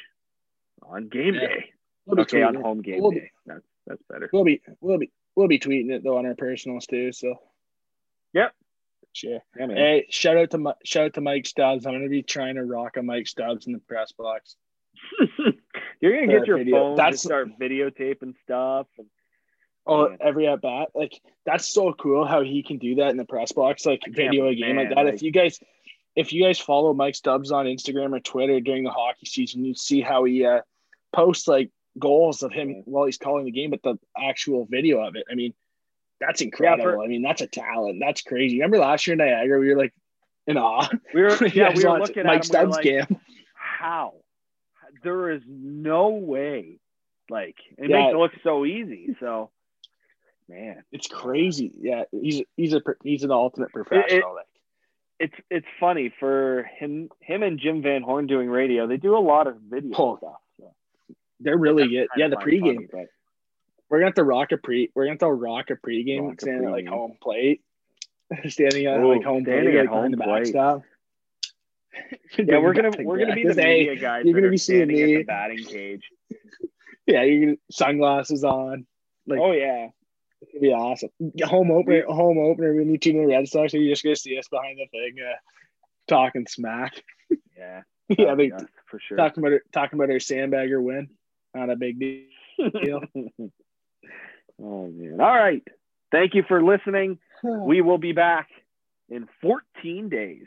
on game Yeah. day. We'll be Okay, on it. home game We'll be- day. That's that's better. We'll be we'll be we'll be tweeting it though on our personals too. So Yep. Sure. Yeah, man. Hey, shout out to Mi- shout out to Mike Stubbs. I'm gonna be trying to rock a Mike Stubbs in the press box. You're gonna Uh, get your video. phone, That's- just start videotaping stuff. And, Oh, Yeah. every at bat, like that's so cool how he can do that in the press box, like video a game like that. like- if you guys, if you guys follow Mike Stubbs on Instagram or Twitter during the hockey season, you see how he uh, posts like goals of him Yeah. while he's calling the game, but the actual video of it. I mean, that's incredible. for- I mean, that's a talent. That's crazy. Remember last year in Niagara, we were like in awe. we were, yeah, we were looking Mike at we Stubbs like, game. How? There is no way. Like it Yeah. makes it look so easy. So, man, It's crazy. Yeah, he's he's a he's an ultimate professional. like. it's it's funny for him him and Jim Van Horn doing radio. They do a lot of video Oh, stuff. So. They're really good. Yeah, the pregame. funny, We're gonna have to rock a pre. We're gonna have to rock a pregame Rock a standing at like home plate, standing at Ooh, like home standing plate, at home the plate. backstop. Yeah, we're gonna we're gonna be the media guys. you're gonna be seeing standing at me. the batting cage. yeah, you're gonna sunglasses on. Like, oh yeah, it's gonna be awesome. Home opener, home opener. We need two new Red Sox. So you're just gonna see us behind the thing, uh, talking smack. yeah, yeah, they yeah, for sure. talking about talking about our sandbagger win. Not a big deal. oh man! All right. Thank you for listening. We will be back in 14 days.